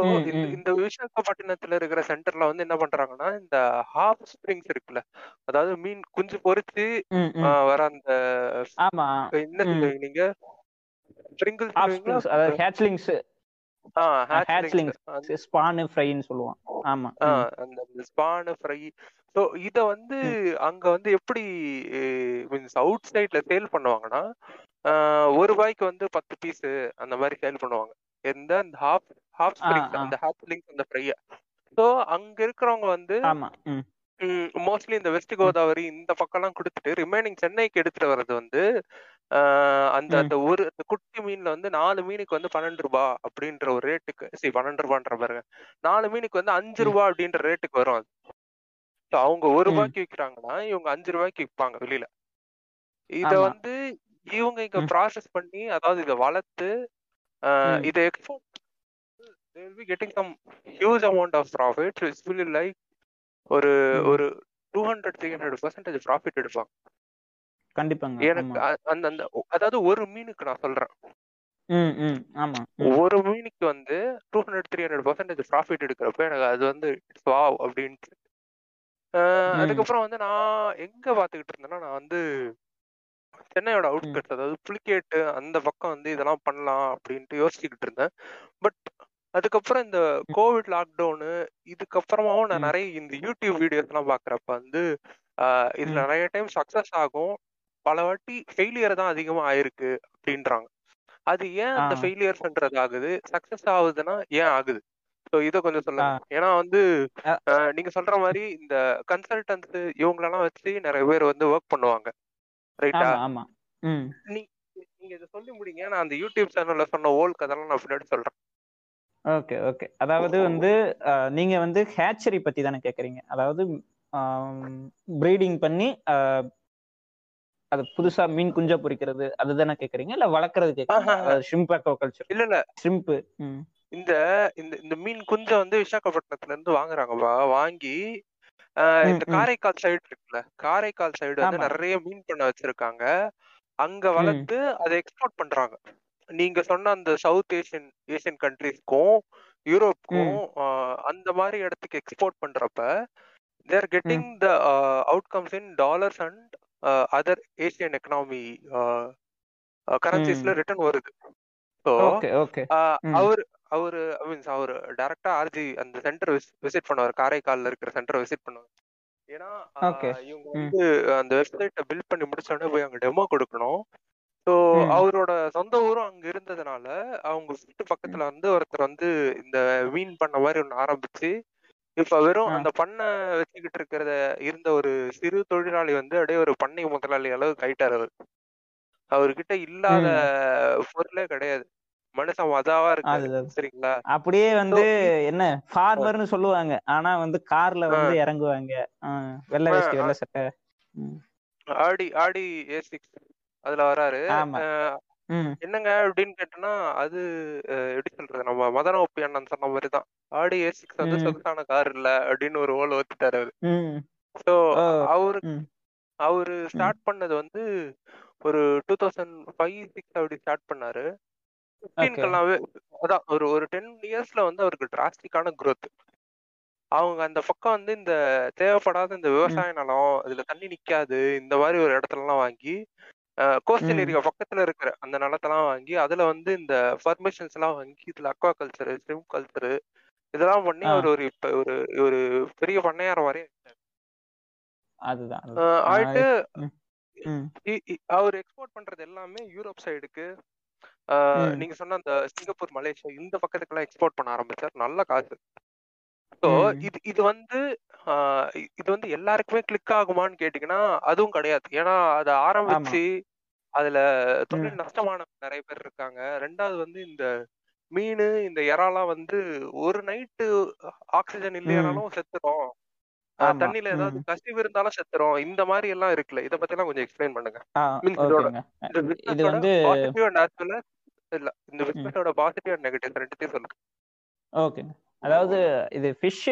இந்த விசாகப்பட்டினத்துல இருக்கிற சென்டர்ல வந்து என்ன பண்றாங்கன்னா இந்த ஹாஃப் ஸ்ப்ரிங்ஸ் இருக்குல்ல. அதாவது மீன் குஞ்சு. ஆஹ் வர அந்த என்ன. சொல்லுவீங்க நீங்க? ஹேட்ச்லிங்ஸ் ஹேட்ச்லிங்ஸ் ஸ்பான் ஃப்ரைன்னு சொல்லுவோம். ஆமா. அந்த ஸ்பான் ஃப்ரை ஸோ இத வந்து அங்க வந்து எப்படி மீன்ஸ் அவுட் சைட்ல சேல் பண்ணுவாங்கன்னா ஒரு ரூபாய்க்கு வந்து பத்து பீஸ் அந்த மாதிரி சேல் பண்ணுவாங்க எந்த அந்த ஹாஃப் ஹாஃப் ஸ்ப்ரிங்ஸ். அந்த ஹேட்ச்லிங்ஸ் அந்த ஃப்ரைய ஸோ அங்க இருக்கிறவங்க வந்து. மோஸ்ட்லி இந்த வெஸ்ட் கோதாவரி இந்த பக்கம்லாம் கொடுத்துட்டு ரிமைனிங் சென்னைக்கு எடுத்துட்டு வர்றது வந்து அந்த. அந்த ஒரு அந்த குட்டி மீன்ல வந்து நாலு மீனுக்கு வந்து பன்னெண்டு ரூபா அப்படின்ற ஒரு ரேட்டுக்கு சரி பன்னெண்டு ரூபான்ற பாருங்க நாலு மீனுக்கு வந்து அஞ்சு. ரூபா அப்படின்ற ரேட்டுக்கு வரும் அது அவங்க ஒரு. ரூபாய்க்கு விற்கிறாங்கன்னா இவங்க அஞ்சு ரூபாய்க்கு விற்பாங்க வெளியில இத. வந்து இவங்க இங்க. ப்ராசஸ் பண்ணி அதாவது இதை வளர்த்து. இதை export they will be getting some huge amount of profit so it's really like ஒரு. ஒரு two hundred three hundred percentage profit எடுப்பாங்க கண்டிப்பாங்க எனக்கு அந்த அந்த அதாவது ஒரு மீனுக்கு நான் சொல்றேன் ம் ம் ஆமா ம் ஒரு மீனுக்கு வந்து two hundred three hundred percentage profit எடுக்கிறப்ப எனக்கு அது வந்து வாவ் அப்படின்ட்டு அதுக்கப்புறம் வந்து நான் எங்க பாத்துக்கிட்டு இருந்தேன்னா நான் வந்து சென்னையோட ம். அவுட்ஸ்கட்ஸ் அதாவது புலிகேட்டு அந்த பக்கம் வந்து இதெல்லாம் பண்ணலாம் அப்படின்ட்டு யோசிச்சுக்கிட்டு இருந்தேன். பட் அதுக்கப்புறம் இந்த கோவிட் லாக்டவுனு இதுக்கப்புறமாவும் நான் நிறைய இந்த யூடியூப் வீடியோஸ் எல்லாம் பாக்குறப்ப வந்து ஆஹ் இதுல நிறைய டைம் சக்சஸ் ஆகும். பல வாட்டி ஃபெயிலியர் தான் அதிகமா ஆயிருக்கு அப்படின்றாங்க. அது ஏன் அந்த ஃபெயிலியர்ஸ்ன்றது ஆகுது சக்சஸ் ஆகுதுன்னா ஏன் ஆகுது? ஸோ இதை கொஞ்சம் ஆ. சொல்லுங்க. ஏன்னா வந்து நீங்க சொல்ற மாதிரி இந்த கன்சல்டன்ஸ் இவங்களெல்லாம் வச்சு நிறைய பேர் வந்து ஒர்க் பண்ணுவாங்க. ரைட்டா நீங்க இதை சொல்லி முடிங்க. நான் அந்த யூடியூப் சேனல்ல சொன்ன ஓல் கதெல்லாம் நான் பின்னாடி சொல்றேன். Okay okay. அதாவது வந்து நீங்க வந்து ஹேச்சரி பத்தி தானே கேக்குறீங்க. அதாவது ப்ரீடிங் பண்ணி அது புதுசா மீன் குஞ்சா பொரிக்கிறது அதுதானே கேக்குறீங்க? இல்ல வளர்க்கறது கேக்குறீங்க? ஷ்ரிம்ப் அக்வாகல்ச்சர் இல்ல இல்ல. ஷ்ரிம்ப் ம். இந்த இந்த இந்த மீன் குஞ்சை வந்து விசாகப்பட்டினத்துல இருந்து வாங்குறாங்கப்பா. வாங்கி இந்த காரைக்கால் சைடு இருக்குல்ல காரைக்கால் சைடு வந்து நிறைய மீன் பண்ண வச்சிருக்காங்க. அங்க வளர்த்து அதை எக்ஸ்போர்ட் பண்றாங்க. நீங்க சொன்ன அந்த சவுத் ஏசியன் ஏசியன் கண்ட்ரீஸ்க்கும் யூரோப்க்கும் அந்த மாதிரி இடத்துக்கு எக்ஸ்போர்ட் பண்றப்ப they're getting the outcomes in dollars and other Asian economy கரன்சிஸ்ல return வருது. அவர் அவரு மீன்ஸ் அவர் டைரக்டா ஆர்ஜி அந்த சென்டர் விசிட் பண்ணுவார். காரைக்கால்ல இருக்கிற சென்டர் விசிட் பண்ணுவார். ஏன்னா இவங்க வந்து அந்த வெப்சைட்டை பில்ட் பண்ணி முடிச்ச உடனே போய் அங்க டெமோ கொடுக்கணும். ஸோ அவரோட சொந்த ஊரும் அங்க இருந்ததுனால அவங்க வீட்டு பக்கத்துல வந்து ஒருத்தர் வந்து இந்த மீன் பண்ண மாதிரி ஒன்று ஆரம்பிச்சு இப்ப வெறும் அந்த பண்ணை வச்சுக்கிட்டு இருக்கிறத இருந்த ஒரு சிறு தொழிலாளி வந்து அப்படியே ஒரு பண்ணை முதலாளி அளவுக்கு ஆயிட்டாரு அவர். அவர்கிட்ட இல்லாத பொருளே கிடையாது. மனுஷன் மதாவா இருக்காரு அதுதான். சரிங்களா? அப்படியே வந்து என்ன ஃபார்மர்னு சொல்லுவாங்க. ஆனா வந்து கார்ல வந்து இறங்குவாங்க. வெள்ளை வேஷ்டி வெள்ளை சட்டை. ஆடி ஆடி ஏ சிக்ஸ் அதுல வராரு. என்னங்க அப்படின்னு கேட்டோம்னா அது எப்படி சொல்றது? நம்ம மதன ஒப்பி அண்ணன் சொன்ன மாதிரி தான் ஆடி ஏ சிக்ஸ் வந்து சொகுசான கார் இல்ல அப்படின்னு ஒரு ஓல் ஒத்துட்டாரு அவரு. ம். ஸோ ஓ அவரு அவரு ஸ்டார்ட் பண்ணது வந்து ஒரு டூ தௌசண்ட் ஃபைவ் சிக்ஸ் அப்படி ஸ்டார்ட் பண்ணாரு. ஓகே ஃபிஃப்டீன்கெல்லாமே அதான் ஒரு ஒரு டென் இயர்ஸ்ல வந்து அவருக்கு டிராஸ்டிக்கான growth. அவங்க அந்த பக்கம் வந்து இந்த தேவைப்படாத இந்த விவசாய நிலம் இதுல தண்ணி நிக்காது இந்த மாதிரி ஒரு இடத்துலலாம் வாங்கி கோஸ்டல் ஏரியா பக்கத்துல இருக்கிற அந்த நிலத்தெல்லாம் வாங்கி அதுல வந்து இந்த பர்மிஷன்ஸ் எல்லாம் வாங்கி இதுல அக்வா கல்ச்சர் ஸ்ட்ரிம் கல்ச்சர் இதெல்லாம் பண்ணி அவர் ஒரு இப்ப ஒரு ஒரு பெரிய பண்ணையாரம் வரையும் அதுதான் ஆயிட்டு அவர் எக்ஸ்போர்ட் பண்றது எல்லாமே யூரோப் சைடுக்கு நீங்க சொன்ன அந்த சிங்கப்பூர் மலேசியா இந்த பக்கத்துக்கெல்லாம் எக்ஸ்போர்ட் பண்ண ஆரம்பிச்சார். நல்ல காசு. ஸோ இது இது வந்து இது வந்து எல்லாருக்குமே கிளிக் ஆகுமான்னு கேட்டிங்கன்னா அதுவும் கிடையாது. ஏன்னா அதை ஆரம்பிச்சு அதுல தொழில் நஷ்டமான நிறைய பேர் இருக்காங்க. ரெண்டாவது வந்து இந்த மீன் இந்த இறாலாம் வந்து ஒரு நைட்டு ஆக்சிஜன் இல்லையானாலும் செத்துரும். தண்ணியில ஏதாவது கசிவு இருந்தாலும் செத்துரும். இந்த மாதிரி எல்லாம் இருக்குல்ல. இத பத்தி எல்லாம் கொஞ்சம் எக்ஸ்பிளைன் பண்ணுங்க. இது வந்து பாசிட்டிவ் அண்ட் இல்ல இந்த பிசினஸோட பாசிட்டிவ் அண்ட் நெகட்டிவ் ரெண்டுத்தையும் சொல்லுங்க ஓகேங்க. அதாவது இது ஃபிஷ்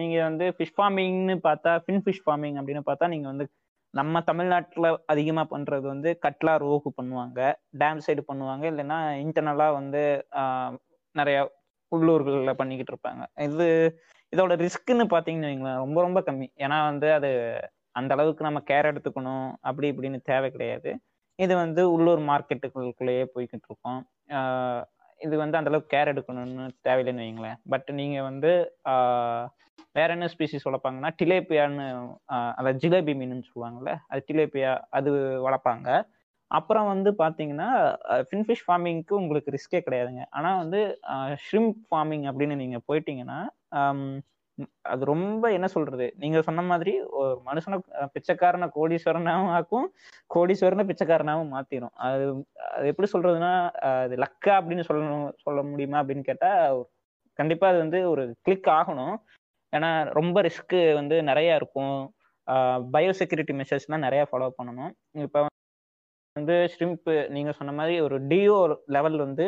நீங்க வந்து ஃபிஷ் ஃபார்மிங்னு பார்த்தா ஃபின் ஃபிஷ் ஃபார்மிங் அப்படின்னு பார்த்தா நீங்க வந்து நம்ம தமிழ்நாட்டில் அதிகமாக பண்றது வந்து கட்லா ரோகு பண்ணுவாங்க. டேம் சைடு பண்ணுவாங்க. இல்லைன்னா இன்டர்னலா வந்து நிறைய உள்ளூர்களில் பண்ணிக்கிட்டு இருப்பாங்க. இது இதோட ரிஸ்க்குன்னு பார்த்தீங்கன்னு வைங்களேன் ரொம்ப ரொம்ப கம்மி. ஏன்னா வந்து அது அந்த அளவுக்கு நம்ம கேர் எடுத்துக்கணும் அப்படி இப்படின்னு தேவை கிடையாது. இது வந்து உள்ளூர் மார்க்கெட்டுகளுக்குள்ளேயே போய்கிட்டு இருக்கோம். இது வந்து அந்த அளவுக்கு கேர் எடுக்கணும்னு தேவையில்லைன்னு வைங்களேன். பட் நீங்க வந்து வேற என்ன ஸ்பீசிஸ் வளர்ப்பாங்கன்னா டிலேபியான்னு அதாவது ஜிலேபி மீனுன்னு சொல்லுவாங்கல்ல அது டிலேபியா அது வளர்ப்பாங்க. அப்புறம் வந்து பார்த்தீங்கன்னா ஃபின்ஃபிஷ் ஃபார்மிங்க்கு உங்களுக்கு ரிஸ்கே கிடையாதுங்க. ஆனால் வந்து ஷ்ரிம்ப் ஃபார்மிங் அப்படின்னு நீங்கள் போயிட்டீங்கன்னா அது ரொம்ப என்ன சொல்றது? நீங்க சொன்ன மாதிரி ஒரு மனுஷனை பிச்சைக்காரனை கோடீஸ்வரனாகவும் ஆக்கும் கோடீஸ்வரனை பிச்சைக்காரனாகவும் மாத்திரும். அது அது எப்படி சொல்றதுன்னா அது லக்கா அப்படின்னு சொல்லணும் சொல்ல முடியுமா அப்படின்னு கேட்டா கண்டிப்பா அது வந்து ஒரு கிளிக் ஆகணும். ஏன்னா ரொம்ப ரிஸ்க் வந்து நிறைய இருக்கும். பயோ செக்யூரிட்டி மெஷர்ஸ்லாம் நிறைய ஃபாலோ பண்ணணும். இப்போ வந்து ஷ்ரிம்ப் நீங்க சொன்ன மாதிரி ஒரு டிஓ லெவல் வந்து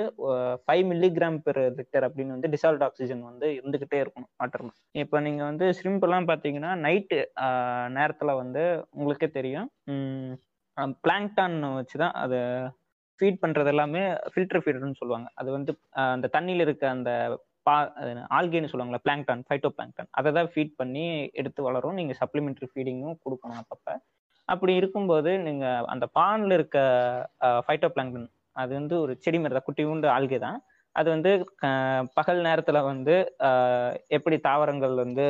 ஃபைவ் மில்லிகிராம் பெர் லிட்டர் அப்படின்னு வந்து டிசால்ட் ஆக்சிஜன் வந்து இருந்துகிட்டே இருக்கணும் வாட்டர்ல இப்போ நீங்க வந்து ஷ்ரிம்ப் எல்லாம் பாத்தீங்கன்னா நைட்டு நேரத்துல வந்து உங்களுக்கே தெரியும். பிளாங்டான் வச்சுதான் அதை ஃபீட் பண்றது எல்லாமே ஃபில்டர் ஃபீடர்னு சொல்லுவாங்க. அது வந்து அந்த தண்ணியில இருக்க அந்த பா ஆல்கேன்னு சொல்லுவாங்களா பிளாங்டான் ஃபைட்டோ பிளாங்டான் அதை தான் ஃபீட் பண்ணி எடுத்து வளரும். நீங்க சப்ளிமெண்ட்ரி ஃபீடிங்கும் கொடுக்கணும் அப்பப்போ. அப்படி இருக்கும்போது நீங்க அந்த பான்ல இருக்க ஃபைட்டோ பிளாங்டன் அது வந்து ஒரு செடி மாதிரி தான் குட்டி உண்டு ஆல்கே தான். அது வந்து பகல் நேரத்துல வந்து எப்படி தாவரங்கள் வந்து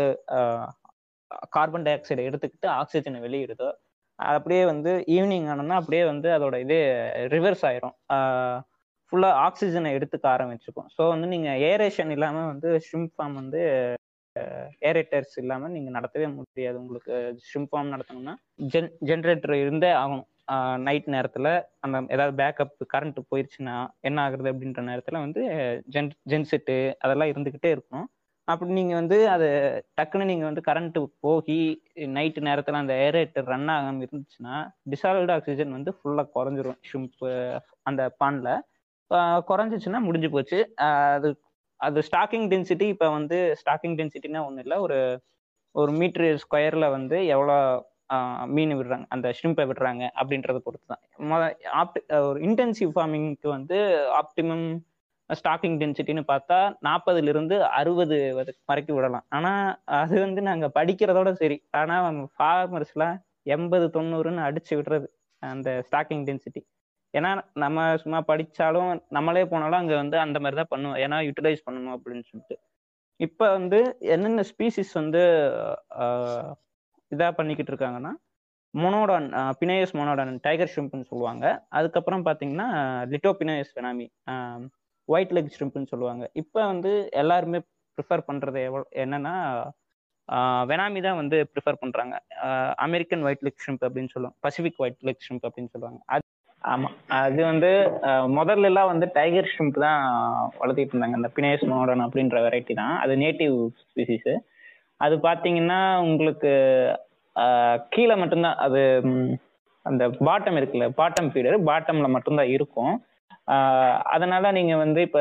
கார்பன் டை ஆக்சைடை எடுத்துக்கிட்டு ஆக்சிஜனை வெளியிடுதோ அப்படியே வந்து ஈவினிங் ஆனோம்னா அப்படியே வந்து அதோட இது ரிவர்ஸ் ஆயிரும். ஃபுல்லாக ஆக்சிஜனை எடுத்துக்க ஆரம்பிச்சுக்கும் ஸோ வந்து நீங்கள் ஏரேஷன் இல்லாமல் வந்து ஷ்ரிம்ப் ஃபார்ம் வந்து ஏரேட்டர்ஸ் இல்லாமல் நீங்கள் நடத்தவே முடியாது. உங்களுக்கு ஷிம் ஃபார்ம் நடத்தணும்னா ஜென் ஜென்ரேட்டர் இருந்தே ஆகணும். நைட் நேரத்தில் அந்த ஏதாவது பேக்கப் கரண்ட் போயிடுச்சுன்னா என்ன ஆகுறது அப்படின்ற நேரத்தில் வந்து ஜென் ஜென்செட்டு அதெல்லாம் இருந்துக்கிட்டே இருக்கணும். அப்படி நீங்கள் வந்து அது டக்குன்னு நீங்கள் வந்து கரண்ட்டு போகி நைட்டு நேரத்தில் அந்த ஏரேட்டர் ரன் ஆகாமல் இருந்துச்சுன்னா டிசால்வ்டு ஆக்சிஜன் வந்து ஃபுல்லாக குறைஞ்சிரும். ஷிம்ப் அந்த பானில் குறைஞ்சிச்சுன்னா முடிஞ்சு போச்சு. அது அது ஸ்டாக்கிங் டென்சிட்டி இப்போ வந்து ஸ்டாக்கிங் டென்சிட்டினா ஒன்றும் இல்லை. ஒரு ஒரு மீட்ரு ஸ்கொயரில் வந்து எவ்வளோ மீன் விடுறாங்க அந்த ஷ்ரிம்பை விடுறாங்க அப்படின்றத பொறுத்து தான் ஆப்டி ஒரு இன்டென்சிவ் ஃபார்மிங்க்கு வந்து ஆப்டிமம் ஸ்டாக்கிங் டென்சிட்டின்னு பார்த்தா நாற்பதுலேருந்து அறுபது வரைக்கும் விடலாம். ஆனால் அது வந்து நாங்கள் படிக்கிறதோட சரி. ஆனால் ஃபார்மர்ஸ்லாம் எண்பது தொண்ணூறுன்னு அடிச்சு விடுறது அந்த ஸ்டாக்கிங் டென்சிட்டி ஏன்னா நம்ம சும்மா படிச்சாலும் நம்மளே போனாலும் அங்க வந்து அந்த மாதிரி தான் பண்ணுவோம். ஏன்னா யூட்டிலைஸ் பண்ணணும் அப்படின்னு சொல்லிட்டு. இப்ப வந்து என்னென்ன ஸ்பீசிஸ் வந்து இதா பண்ணிக்கிட்டு இருக்காங்கன்னா மொனோடான் பினேயஸ் மொனோடான் டைகர் ஷ்ரிம்ப்னு சொல்லுவாங்க. அதுக்கப்புறம் பார்த்தீங்கன்னா லிட்டோ பினேயஸ் வெனாமி ஒயிட் லெக் ஷ்ரிம்ப்னு சொல்லுவாங்க. இப்போ வந்து எல்லாருமே ப்ரிஃபர் பண்ணுறது எவ்வளோ என்னன்னா வெனாமி தான் வந்து ப்ரிஃபர் பண்ணுறாங்க அமெரிக்கன் ஒயிட் லெக் ஷ்ரிம்ப் அப்படின்னு சொல்லுவாங்க. பசிபிக் ஒயிட் லெக் ஷ்ரிம்ப் அப்படின்னு சொல்லுவாங்க. ஆமா. அது வந்து முதல்ல எல்லாம் வந்து டைகர் ஷ்ரிம்ப் தான் வளர்த்திட்டு இருந்தாங்க. அந்த பினேஸ் மாடன் அப்படின்ற வெரைட்டி தான். அது நேட்டிவ் ஸ்பீசிஸ் அது பார்த்தீங்கன்னா உங்களுக்கு கீழே மட்டும்தான் அது அந்த பாட்டம் இருக்குல்ல பாட்டம் ஃபீடர் பாட்டம்ல மட்டும்தான் இருக்கும். அதனால நீங்க வந்து இப்ப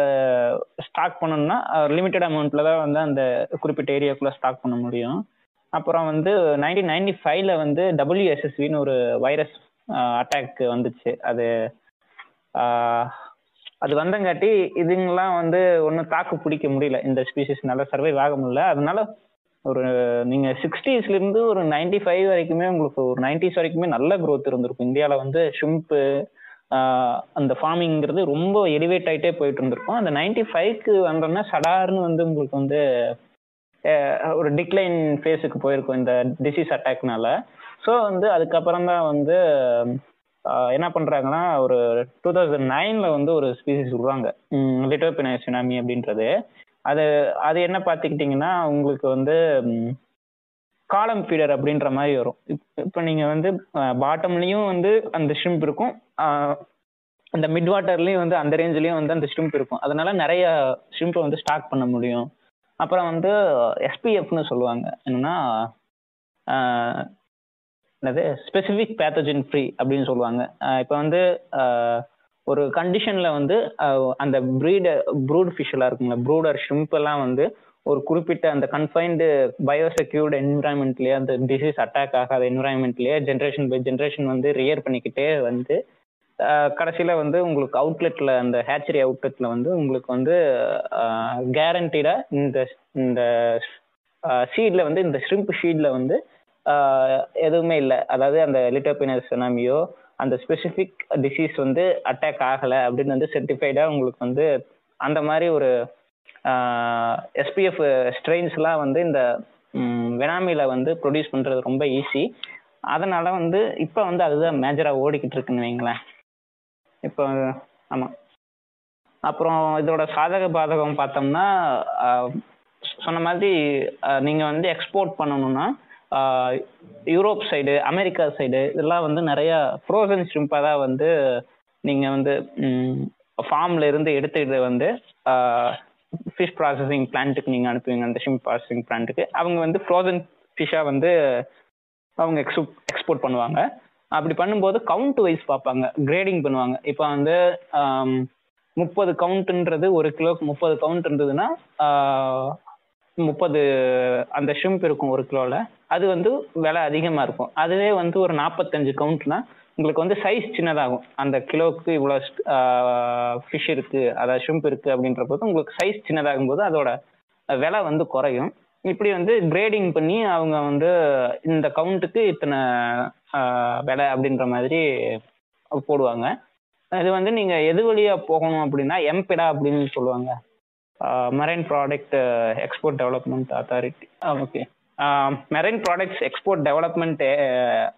ஸ்டாக் பண்ணணும்னா லிமிட்டட் அமௌண்ட்ல தான் வந்து அந்த குறிப்பிட்ட ஏரியாக்குள்ள ஸ்டாக் பண்ண முடியும். அப்புறம் வந்து நைன்டீன் நைன்டி ஃபைவ்ல வந்து டபிள்யூஎஸ்எஸ்வின்னு ஒரு வைரஸ் அட்டாக் வந்துச்சு. அது அது வந்தங்காட்டி இதுங்கெல்லாம் வந்து ஒன்றும் தாக்கு பிடிக்க முடியல. இந்த ஸ்பீசிஸ் நல்லா சர்வைவ் ஆக முடியல. அதனால ஒரு நீங்க சிக்ஸ்டீஸ்ல இருந்து ஒரு நைன்டி ஃபைவ் வரைக்குமே உங்களுக்கு ஒரு நைன்டிஸ் வரைக்குமே நல்ல க்ரோத் இருந்திருக்கும். இந்தியாவில் வந்து ஷிம்ப்பு அந்த ஃபார்மிங்கிறது ரொம்ப எலிவேட் ஆகிட்டே போயிட்டு இருந்திருக்கும். அந்த நைன்டி ஃபைவ்க்கு வந்தோம்னா சடார்னு வந்து உங்களுக்கு வந்து ஒரு டிக்ளைன் ஃபேஸுக்கு போயிருக்கும் இந்த டிசீஸ் அட்டாக்னால ஸோ வந்து அதுக்கப்புறம் தான் வந்து என்ன பண்றாங்கன்னா ஒரு டூ தௌசண்ட் நைன்ல வந்து ஒரு ஸ்பீசிஸ் விடுவாங்க லிட்டோபினா சுனாமி அப்படின்றது. அது அது என்ன பார்த்துக்கிட்டிங்கன்னா உங்களுக்கு வந்து காலம் ஃபீடர் அப்படின்ற மாதிரி வரும். இப்போ நீங்கள் வந்து பாட்டம்லேயும் வந்து அந்த ஷ்ரிம்ப் இருக்கும். அந்த மிட் வாட்டர்லேயும் வந்து அந்த ரேஞ்சிலையும் வந்து அந்த ஷ்ரிம்ப் இருக்கும். அதனால நிறைய ஷ்ரிம்பை வந்து ஸ்டாக் பண்ண முடியும். அப்புறம் வந்து எஸ்பிஎஃப்னு சொல்லுவாங்க. என்னன்னா என்னது? ஸ்பெசிஃபிக் பேத்தஜின் ஃப்ரீ அப்படின்னு சொல்லுவாங்க. இப்போ வந்து ஒரு கண்டிஷனில் வந்து அந்த ப்ரீட ப்ரூட் ஃபிஷ்லாம் இருக்குங்களா ப்ரூடர் ஷிம்பெல்லாம் எல்லாம் வந்து ஒரு குறிப்பிட்ட அந்த கன்ஃபைன்டு பயோசெக்யூர்டு என்விரான்மெண்ட்லேயே அந்த டிசீஸ் அட்டாக் ஆகாத என்விரான்மெண்ட்லேயே ஜென்ரேஷன் பை ஜென்ரேஷன் வந்து ரியர் பண்ணிக்கிட்டே வந்து கடைசியில் வந்து உங்களுக்கு அவுட்லெட்டில் அந்த ஹேச்சரி அவுட்லெட்டில் வந்து உங்களுக்கு வந்து கேரண்டீடாக இந்த இந்த ஷீடில் வந்து இந்த ஷ்ரிம்ப் ஷீடில் வந்து எதுவுமே இல்லை. அதாவது அந்த லிட்டோபினஸ் சுனாமியோ அந்த ஸ்பெசிஃபிக் டிசீஸ் வந்து அட்டாக் ஆகலை அப்படின்னு வந்து செர்டிஃபைடாக உங்களுக்கு வந்து அந்த மாதிரி ஒரு எஸ்பிஎஃப் ஸ்ட்ரெயின்ஸ்லாம் வந்து இந்த வெனாமியில் வந்து ப்ரொடியூஸ் பண்ணுறது ரொம்ப ஈஸி அதனால வந்து இப்போ வந்து அதுதான் மேஜராக ஓடிக்கிட்டு இருக்குன்னு வைங்களேன். இப்போ ஆமாம் அப்புறம் இதோட சாதக பாதகம் பார்த்தோம்னா சொன்ன மாதிரி நீங்கள் வந்து எக்ஸ்போர்ட் பண்ணணும்னா யூரோப் சைடு அமெரிக்கா சைடு இதெல்லாம் வந்து நிறைய ஃப்ரோசன் ஷ்ரிம்பாக தான் வந்து நீங்கள் வந்து ஃபார்ம்ல இருந்து எடுத்துக்கிட்டு வந்து ஃபிஷ் ப்ராசஸிங் பிளான்ட்டுக்கு நீங்கள் அனுப்புவீங்க. அந்த ஷிம் ப்ராசஸிங் பிளான்ட்டுக்கு அவங்க வந்து ஃப்ரோசன் ஃபிஷ்ஷாக வந்து அவங்க எக்ஸ்போர்ட் எக்ஸ்போர்ட் பண்ணுவாங்க. அப்படி பண்ணும்போது கவுண்ட் வைஸ் பார்ப்பாங்க. கிரேடிங் பண்ணுவாங்க. இப்போ வந்து முப்பது கவுண்ட்ன்றது ஒரு கிலோக்கு முப்பது கவுண்ட் இருந்ததுன்னா முப்பது அந்த ஷிம்ப் இருக்கும் ஒரு கிலோல அது வந்து விலை அதிகமா இருக்கும். அதுவே வந்து ஒரு நாற்பத்தஞ்சு கவுண்ட்னா உங்களுக்கு வந்து சைஸ் சின்னதாகும். அந்த கிலோவுக்கு இவ்வளோ ஃபிஷ் இருக்கு அதாவது ஷிம்ப் இருக்கு அப்படின்ற போது உங்களுக்கு சைஸ் சின்னதாகும் போது அதோட விலை வந்து குறையும். இப்படி வந்து கிரேடிங் பண்ணி அவங்க வந்து இந்த கவுண்ட்டுக்கு இத்தனை விலை அப்படின்ற மாதிரி போடுவாங்க. இது வந்து நீங்க எது வழியா போகணும் அப்படின்னா எம்பிடா அப்படின்னு சொல்லுவாங்க. Marine product export development authority okay marine products export development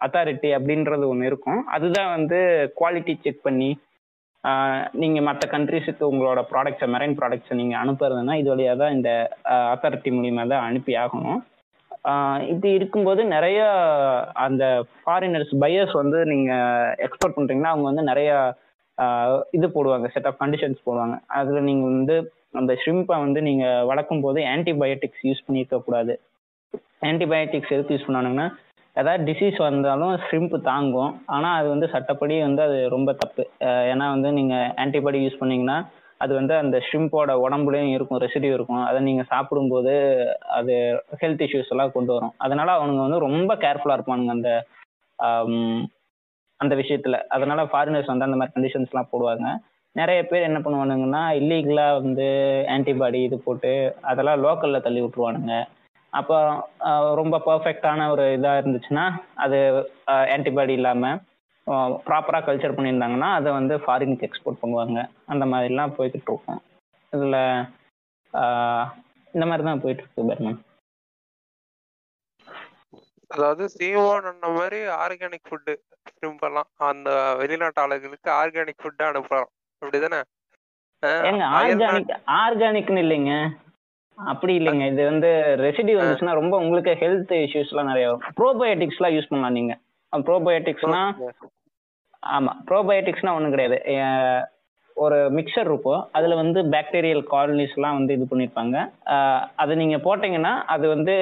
authority அப்படின்றது ஒன்று இருக்கும். அதுதான் வந்து குவாலிட்டி செக் பண்ணி ஆஹ் நீங்க மற்ற கண்ட்ரிஸுக்கு உங்களோட ப்ராடக்ட்ஸை மெரைன் ப்ராடக்ட்ஸை நீங்க அனுப்புறதுன்னா இது வழியா தான் இந்த அத்தாரிட்டி மூலியமா தான் அனுப்பி ஆகணும். ஆஹ் இப்படி இருக்கும்போது நிறைய அந்த ஃபாரினர்ஸ் பையர்ஸ் வந்து நீங்க எக்ஸ்போர்ட் பண்றீங்கன்னா அவங்க வந்து நிறைய இது போடுவாங்க செட் ஆஃப் கண்டிஷன்ஸ் போடுவாங்க. அதுல நீங்க வந்து அந்த ஷ்ரிம்பை வந்து நீங்க வளர்க்கும் போது ஆன்டிபயோட்டிக்ஸ் யூஸ் பண்ணியிருக்க கூடாது. ஆன்டிபயோட்டிக்ஸ் எதுக்கு யூஸ் பண்ணானுங்கன்னா ஏதாவது டிசீஸ் வந்தாலும் ஷ்ரிம்ப் தாங்கும். ஆனால் அது வந்து சட்டப்படி வந்து அது ரொம்ப தப்பு. ஏன்னா வந்து நீங்கள் ஆன்டிபயோட்டிக் யூஸ் பண்ணீங்கன்னா அது வந்து அந்த ஷ்ரிம்போட உடம்புலையும் இருக்கும் ரெசிடியூ இருக்கும். அதை நீங்கள் சாப்பிடும்போது அது ஹெல்த் இஷ்யூஸ் எல்லாம் கொண்டு வரும். அதனால அவனுங்க வந்து ரொம்ப கேர்ஃபுல்லாக இருப்பானுங்க அந்த அந்த விஷயத்துல. அதனால ஃபாரினர்ஸ் வந்து அந்த மாதிரி கண்டிஷன்ஸ்லாம் போடுவாங்க. நிறைய பேர் என்ன பண்ணுவானுங்கன்னா இல்லீகலா வந்து ஆன்டிபாடி இது போட்டு அதெல்லாம் லோக்கல்ல தள்ளி விட்டுருவானுங்க. அப்போ ரொம்ப பர்ஃபெக்டான ஒரு இதா இருந்துச்சுன்னா அது ஆன்டிபாடி இல்லாம ப்ராப்பரா கல்ச்சர் பண்ணியிருந்தாங்கன்னா அதை வந்து ஃபாரினுக்கு எக்ஸ்போர்ட் பண்ணுவாங்க. அந்த மாதிரிலாம் போய்கிட்டு இருக்கோம் இதுல இந்த மாதிரி தான் போயிட்டு இருக்கு பர்மன் அதாவது சீமான் மாதிரி ஆர்கானிக் ஃபுட்டு சிம்பிளாம் அந்த வெளிநாட்டு ஆளுகளுக்கு ஆர்கானிக் ஃபுட்டை அனுப்புறோம் அப்படிதானே? ஆர்கானிக்னு இல்லைங்க. அப்படி இல்லைங்க. இது வந்து ரெசிடி வந்துச்சுன்னா ரொம்ப உங்களுக்கு ஹெல்த் இஷ்யூஸ்லாம் நிறைய வரும். ப்ரோபயோட்டிக்ஸ்லாம் யூஸ் பண்ணலாம் நீங்க. ப்ரோபயோட்டிக்ஸ்னா ஆமா ப்ரோபயோட்டிக்ஸ்னா ஒன்றும் கிடையாது. ஒரு மிக்சர் இருக்கும். அதுல வந்து பாக்டீரியல் காலனிஸ்லாம் வந்து இது பண்ணியிருப்பாங்க அஹ் அதை நீங்க போட்டீங்கன்னா அது வந்து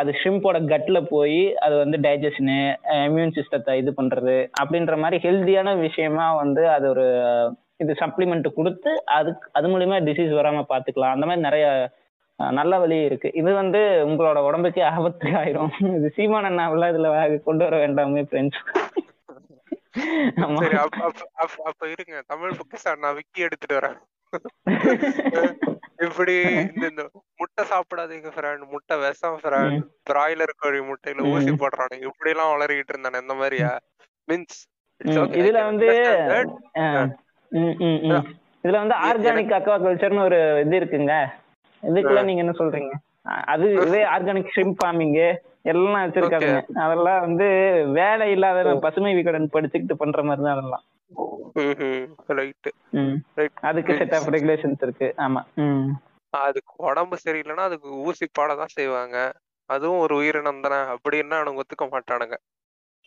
அது ஷ்ரிம்போட கட்ல போய் அது வந்து டைஜஷனு இம்யூன் சிஸ்டத்தை இது பண்றது அப்படின்ற மாதிரி ஹெல்தியான விஷயமா வந்து அது ஒரு இது சப்ளிமெண்ட் கொடுத்து அதுக்கு அது மூலியமா டிசீஸ் வராம பாத்துக்கலாம். அந்த மாதிரி நிறைய நல்ல வழி இருக்கு. இது வந்து உங்களோட உடம்புக்கே ஆபத்து ஆயிரும். இது சீமான நாவெல்லாம் இதுல கொண்டு வர வேண்டாமே ஃப்ரெண்ட்ஸ் சரி அப்ப இருங்க. தமிழ் புக்கிசார் நான் விக்கி எடுத்துட்டு வரேன். இப்படி இந்த முட்டை சாப்பிடாதீங்க ஃப்ரெண்ட் முட்டை விஷம் ஃப்ரெண்ட் பிராய்லர் கோழி முட்டையில ஊசி. போடுறானுங்க இப்படி எல்லாம் வளரிக்கிட்டு இருந்தானே இந்த மாதிரியா? மீன்ஸ் இதுல வந்து. இதுல வந்து ஆர்கானிக் அக்வா கல்ச்சர்னு ஒரு இது இருக்குங்க. இதுக்குள்ள நீங்க என்ன சொல்றீங்க? அது இதே ஆர்கானிக் ஷ்ரிம்ப் ஃபார்மிங் எல்லாம் வச்சிருக்காங்க. அதெல்லாம் வந்து வேலை இல்லாத பசுமை விகடன் படிச்சுக்கிட்டு பண்ற மாதிரி தான் அதெல்லாம். அதுக்கு செட் ஆஃப் ரெகுலேஷன்ஸ் இருக்கு. ஆமா. அதுக்கு உடம்பு சரியில்லைன்னா அதுக்கு ஊசி போடதான் செய்வாங்க. அதுவும் ஒரு உயிரினம் தானே. அப்படின்னா அவனுங்க ஒத்துக்க மாட்டானுங்க.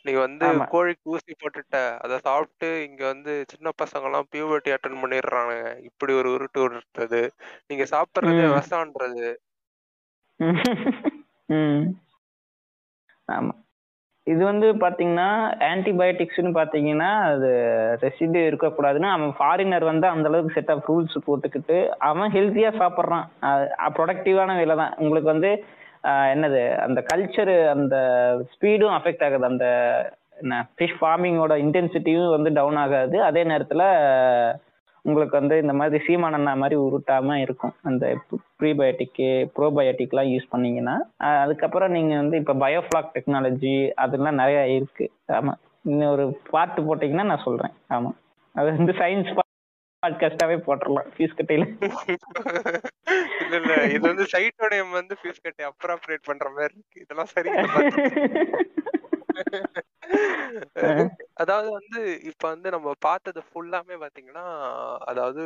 நீ வந்து. கோழிக்கு ஊசி போட்டுட்ட அதை சாப்பிட்டு இங்க வந்து சின்ன பசங்க எல்லாம் பியூபர்ட்டி அட்டன் பண்ணிடுறானுங்க. இப்படி ஒரு உருட்டு உருட்டுறது. நீங்க சாப்பிடுறதே. விஷம்ன்றது. ஆமா. இது வந்து பாத்தீங்கன்னா ஆன்டிபயோட்டிக்ஸ்னு பாத்தீங்கன்னா அது ரெசிடியூ இருக்கக்கூடாதுன்னு அவன் ஃபாரினர் வந்து அந்த அளவுக்கு செட் ஆஃப் ரூல்ஸ் போட்டுக்கிட்டு அவன் ஹெல்த்தியா சாப்பிட்றான். ப்ரொடக்டிவான வேலை தான். உங்களுக்கு வந்து என்னது அந்த கல்ச்சரு அந்த ஸ்பீடும் அஃபெக்ட் ஆகுது. அந்த என்ன ஃபிஷ் ஃபார்மிங்கோட இன்டென்சிட்டியும் வந்து டவுன் ஆகாது. அதே நேரத்துல உங்களுக்கு வந்து இந்த மாதிரி சீமானண்ணா மாதிரி உருட்டாம இருக்கும். அந்த ப்ரீபயோட்டிக்கு ப்ரோபயோட்டிக்லாம் யூஸ் பண்ணீங்கன்னா அதுக்கப்புறம் நீங்க வந்து இப்போ பயோஃப்ளாக் டெக்னாலஜி அதெல்லாம் நிறைய இருக்கு. ஆமா. இன்னொரு பார்ட் போட்டீங்கன்னா நான் சொல்றேன். ஆமா. அது வந்து சயின்ஸ் பாட்காஸ்டாவே போட்டுடலாம் ஃபீஸ் கட்டையில. இல்ல இல்ல. இது வந்து சைட்டோட வந்து ஃபீஸ் கட்டி அப்ராப்ரேட் பண்ற மாதிரி இருக்கு. இதெல்லாம் சரி அதாவது வந்து இப்ப வந்து நம்ம பார்த்தது ஃபுல்லாமே பாத்தீங்கன்னா அதாவது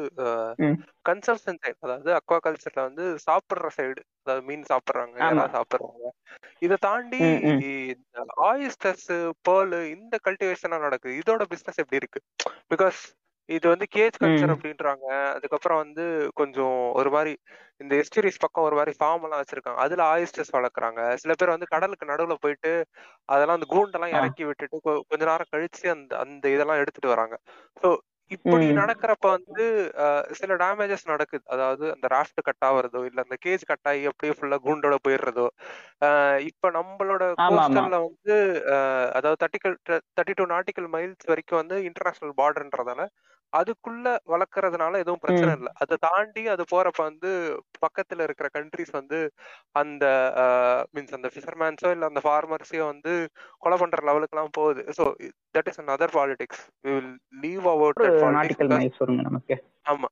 ம். கன்சம்ஷன் சைடு அதாவது அக்வா கல்ச்சர்ல வந்து சாப்பிடுற சைடு அதாவது மீன் சாப்பிடுறாங்க. எல்லாம் சாப்பிடுறாங்க இதை தாண்டி. ஆயிஸ்டர்ஸ் பேர்ல் இந்த கல்டிவேஷனா நடக்குது இதோட பிசினஸ் எப்படி இருக்கு பிகாஸ் இது வந்து கேஜ் கல்ச்சர். அப்படின்றாங்க அதுக்கப்புறம் வந்து கொஞ்சம் ஒரு மாதிரி இந்த எஸ்டரிஸ் பக்கம் ஒரு மாதிரி ஃபார்ம் எல்லாம் வச்சிருக்காங்க அதுல ஆயிஸ்டர்ஸ் வளர்க்குறாங்க சில பேர் வந்து கடலுக்கு நடுவுல போயிட்டு அதெல்லாம் அந்த கூண்டெல்லாம். இறக்கி விட்டுட்டு கொஞ்ச நேரம் கழிச்சு அந்த அந்த இதெல்லாம் எடுத்துட்டு வராங்க ஸோ இப்படி. நடக்கிறப்ப வந்து சில டேமேஜஸ் நடக்குது அதாவது அந்த ராஃப்ட் கட் ஆகுறதோ இல்ல அந்த கேஜ் கட் ஆகி அப்படியே ஃபுல்லா கூண்டோட போயிடுறதோ இப்ப நம்மளோட. கோஸ்டல்ல வந்து அதாவது தர்ட்டிக்கல் தேர்ட்டி டூ நாட்டிக்கல் மைல்ஸ் வரைக்கும் வந்து இன்டர்நேஷனல் பார்டர்ன்றதால அதுக்குள்ள வளர்க்கறதுனால எதுவும் பிரச்சனை. இல்லை. அதை தாண்டி அது போறப்ப வந்து பக்கத்துல இருக்கிற கண்ட்ரிஸ் வந்து அந்த மீன்ஸ் அந்த ஃபிஷர்மேன்ஸோ இல்ல அந்த ஃபார்மர்ஸையோ வந்து கொலை பண்ற லெவலுக்கு எல்லாம் போகுது. So that is another politics. We will leave about that politics nautical because miles வருங்க நமக்கு. ஆமா.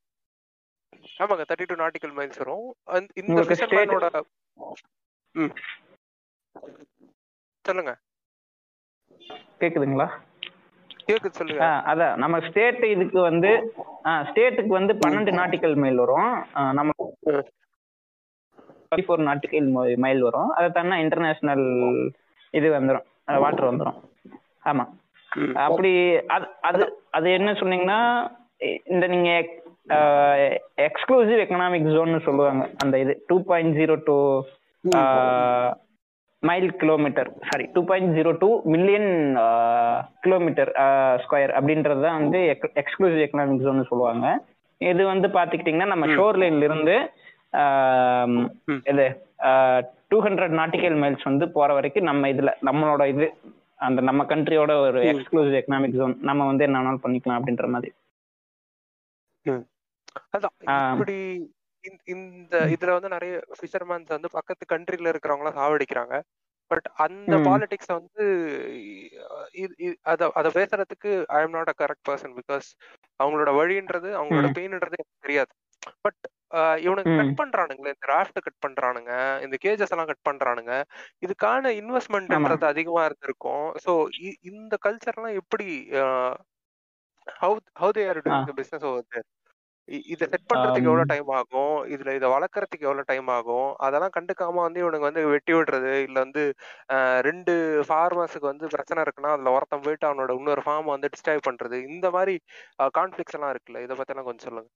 ஆமாங்க தேர்ட்டி டூ நாட்டிக்கல் மைல்ஸ் வரும். இந்த ஃபிஷர்மேனோட ம். சொல்லுங்க. கேக்குதுங்களா? கேக்குது சொல்லுங்க. அதான் நம்ம ஸ்டேட் இதுக்கு வந்து ஸ்டேட்டுக்கு வந்து பன்னெண்டு நாட்டிக்கல் மைல் வரும். நம்ம ஃபோர் நாட்டிக்கல் மைல் வரும். அதை தானே இன்டர்நேஷனல் இது வந்துடும் வாட்டர் வந்துடும் ஆமா. அப்படி அது அது அது என்ன சொன்னீங்கன்னா இந்த நீங்க எக்ஸ்க்ளூசிவ் எக்கனாமிக் ஜோன்னு சொல்லுவாங்க. அந்த இது two point zero two mile kilometre sorry two point zero two million kilometre square அப்படின்றது தான் வந்து எக்ஸ்க்ளூசிவ் எக்கனாமிக் ஜோன் சொல்லுவாங்க. இது வந்து பார்த்துக்கிட்டிங்கன்னா நம்ம ஷோர் லைன்ல இருந்து. இது டூ ஹண்ட்ரட் நாட்டிக்கல் மைல்ஸ் வந்து போற வரைக்கும் நம்ம இதுல நம்மளோட இது அந்த நம்ம கண்ட்ரியோட ஒரு. எக்ஸ்க்ளூசிவ் எக்கனாமிக் ஜோன் நம்ம வந்து என்ன வேணாலும் பண்ணிக்கலாம் அப்படின்ற மாதிரி. இந்த- இதுல வந்து நிறைய ஃபிஷர்மேன்ஸ் வந்து பக்கத்து கண்ட்ரில இருக்கிறவங்கள சாவடிக்கிறாங்க பட் அந்த. பாலிடிக்ஸ் வந்து அத அத பேசுறதுக்கு I am not a correct person because அவங்களோட வழின்றது அவங்களோட. பெயின்ன்றது எனக்கு தெரியாது பட் இவனுக்கு. கட் பண்றானுங்களே இந்த ராஃப்ட் கட் பண்றானுங்க இந்த கேஜஸ் எல்லாம் கட் பண்றானுங்க இதுக்கான இன்வெஸ்ட்மெண்ட்ன்றது அதிகமா இருந்திருக்கும் ஸோ இந்த கல்ச்சர் எல்லாம் எப்படி how how they are. Doing business over there இதை செட் பண்றதுக்கு. எவ்வளவு டைம் ஆகும்? இதுல இதை வளர்க்கறதுக்கு எவ்வளவு டைம் ஆகும்? அதெல்லாம் கண்டுக்காம வந்து இவனுங்க வந்து வெட்டி விடுறது இல்ல வந்து ரெண்டு ஃபார்மர்ஸுக்கு வந்து பிரச்சனை இருக்குன்னா அதுல ஒருத்தன் போயிட்டு அவனோட இன்னொரு ஃபார்ம் வந்து டிஸ்ட்ராய் பண்றது. இந்த மாதிரி கான்ஃபிளிக்ஸ் எல்லாம் இருக்குல்ல? இதை பத்தி எல்லாம் கொஞ்சம் சொல்லுங்க.